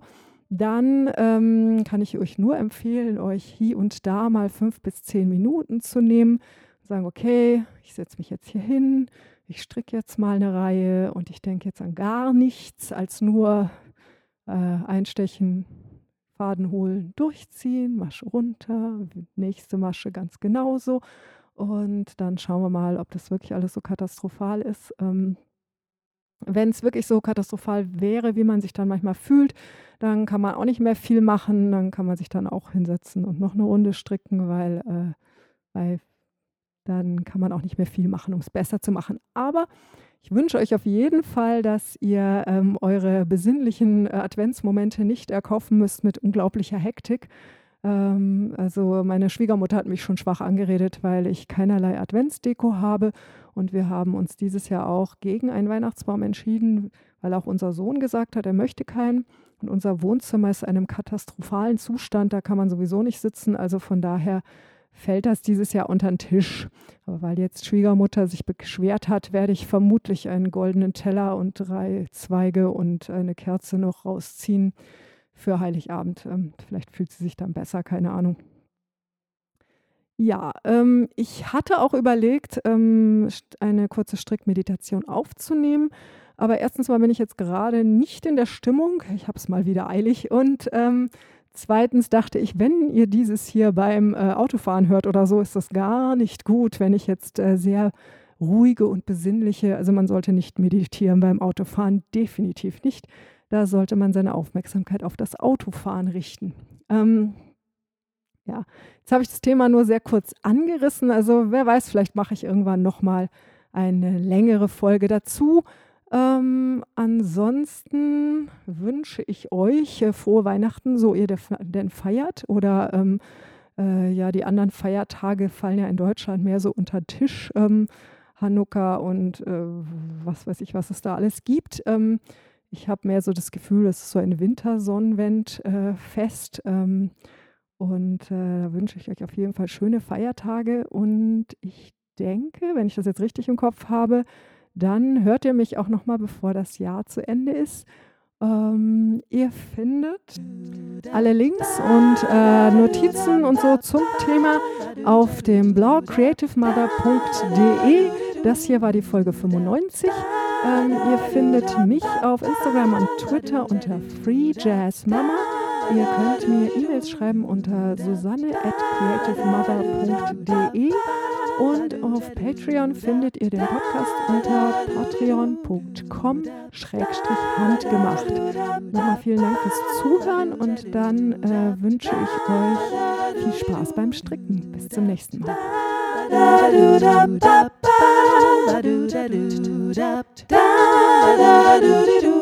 dann ähm, kann ich euch nur empfehlen, euch hier und da mal fünf bis zehn Minuten zu nehmen. Sagen, okay, ich setze mich jetzt hier hin, ich stricke jetzt mal eine Reihe und ich denke jetzt an gar nichts als nur äh, einstechen, Faden holen, durchziehen, Masche runter, nächste Masche ganz genauso. Und dann schauen wir mal, ob das wirklich alles so katastrophal ist. Ähm, wenn es wirklich so katastrophal wäre, wie man sich dann manchmal fühlt, dann kann man auch nicht mehr viel machen. Dann kann man sich dann auch hinsetzen und noch eine Runde stricken, weil, äh, weil dann kann man auch nicht mehr viel machen, um es besser zu machen. Aber ich wünsche euch auf jeden Fall, dass ihr ähm, eure besinnlichen äh, Adventsmomente nicht erkaufen müsst mit unglaublicher Hektik. Ähm, also meine Schwiegermutter hat mich schon schwach angeredet, weil ich keinerlei Adventsdeko habe. Und wir haben uns dieses Jahr auch gegen einen Weihnachtsbaum entschieden, weil auch unser Sohn gesagt hat, er möchte keinen. Und unser Wohnzimmer ist in einem katastrophalen Zustand, da kann man sowieso nicht sitzen. Also von daher fällt das dieses Jahr unter den Tisch. Aber weil jetzt Schwiegermutter sich beschwert hat, werde ich vermutlich einen goldenen Teller und drei Zweige und eine Kerze noch rausziehen für Heiligabend. Ähm, vielleicht fühlt sie sich dann besser, keine Ahnung. Ja, ähm, ich hatte auch überlegt, ähm, eine kurze Strickmeditation aufzunehmen. Aber erstens mal bin ich jetzt gerade nicht in der Stimmung. Ich habe es mal wieder eilig und ähm, Zweitens dachte ich, wenn ihr dieses hier beim äh, Autofahren hört oder so, ist das gar nicht gut, wenn ich jetzt äh, sehr ruhige und besinnliche, also man sollte nicht meditieren beim Autofahren, definitiv nicht. Da sollte man seine Aufmerksamkeit auf das Autofahren richten. Ähm, ja, jetzt habe ich das Thema nur sehr kurz angerissen. Also wer weiß, vielleicht mache ich irgendwann nochmal eine längere Folge dazu. Ähm, ansonsten wünsche ich euch äh, frohe Weihnachten, so ihr denn feiert. Oder ähm, äh, ja, die anderen Feiertage fallen ja in Deutschland mehr so unter Tisch. Ähm, Hanukkah und äh, was weiß ich, was es da alles gibt. Ähm, ich habe mehr so das Gefühl, es ist so ein Wintersonnenwendfest. Äh, ähm, und äh, da wünsche ich euch auf jeden Fall schöne Feiertage. Und ich denke, wenn ich das jetzt richtig im Kopf habe, dann hört ihr mich auch nochmal, bevor das Jahr zu Ende ist. Ähm, ihr findet alle Links und äh, Notizen und so zum Thema auf dem Blog creativemother.de. Das hier war die Folge 95. Ähm, ihr findet mich auf Instagram und Twitter unter FreeJazzMama. Ihr könnt mir E-Mails schreiben unter susanne at creativemother.de. Und auf Patreon findet ihr den Podcast unter patreon.com handgemacht. Nochmal vielen Dank fürs Zuhören und dann äh, wünsche ich euch viel Spaß beim Stricken. Bis zum nächsten Mal. Da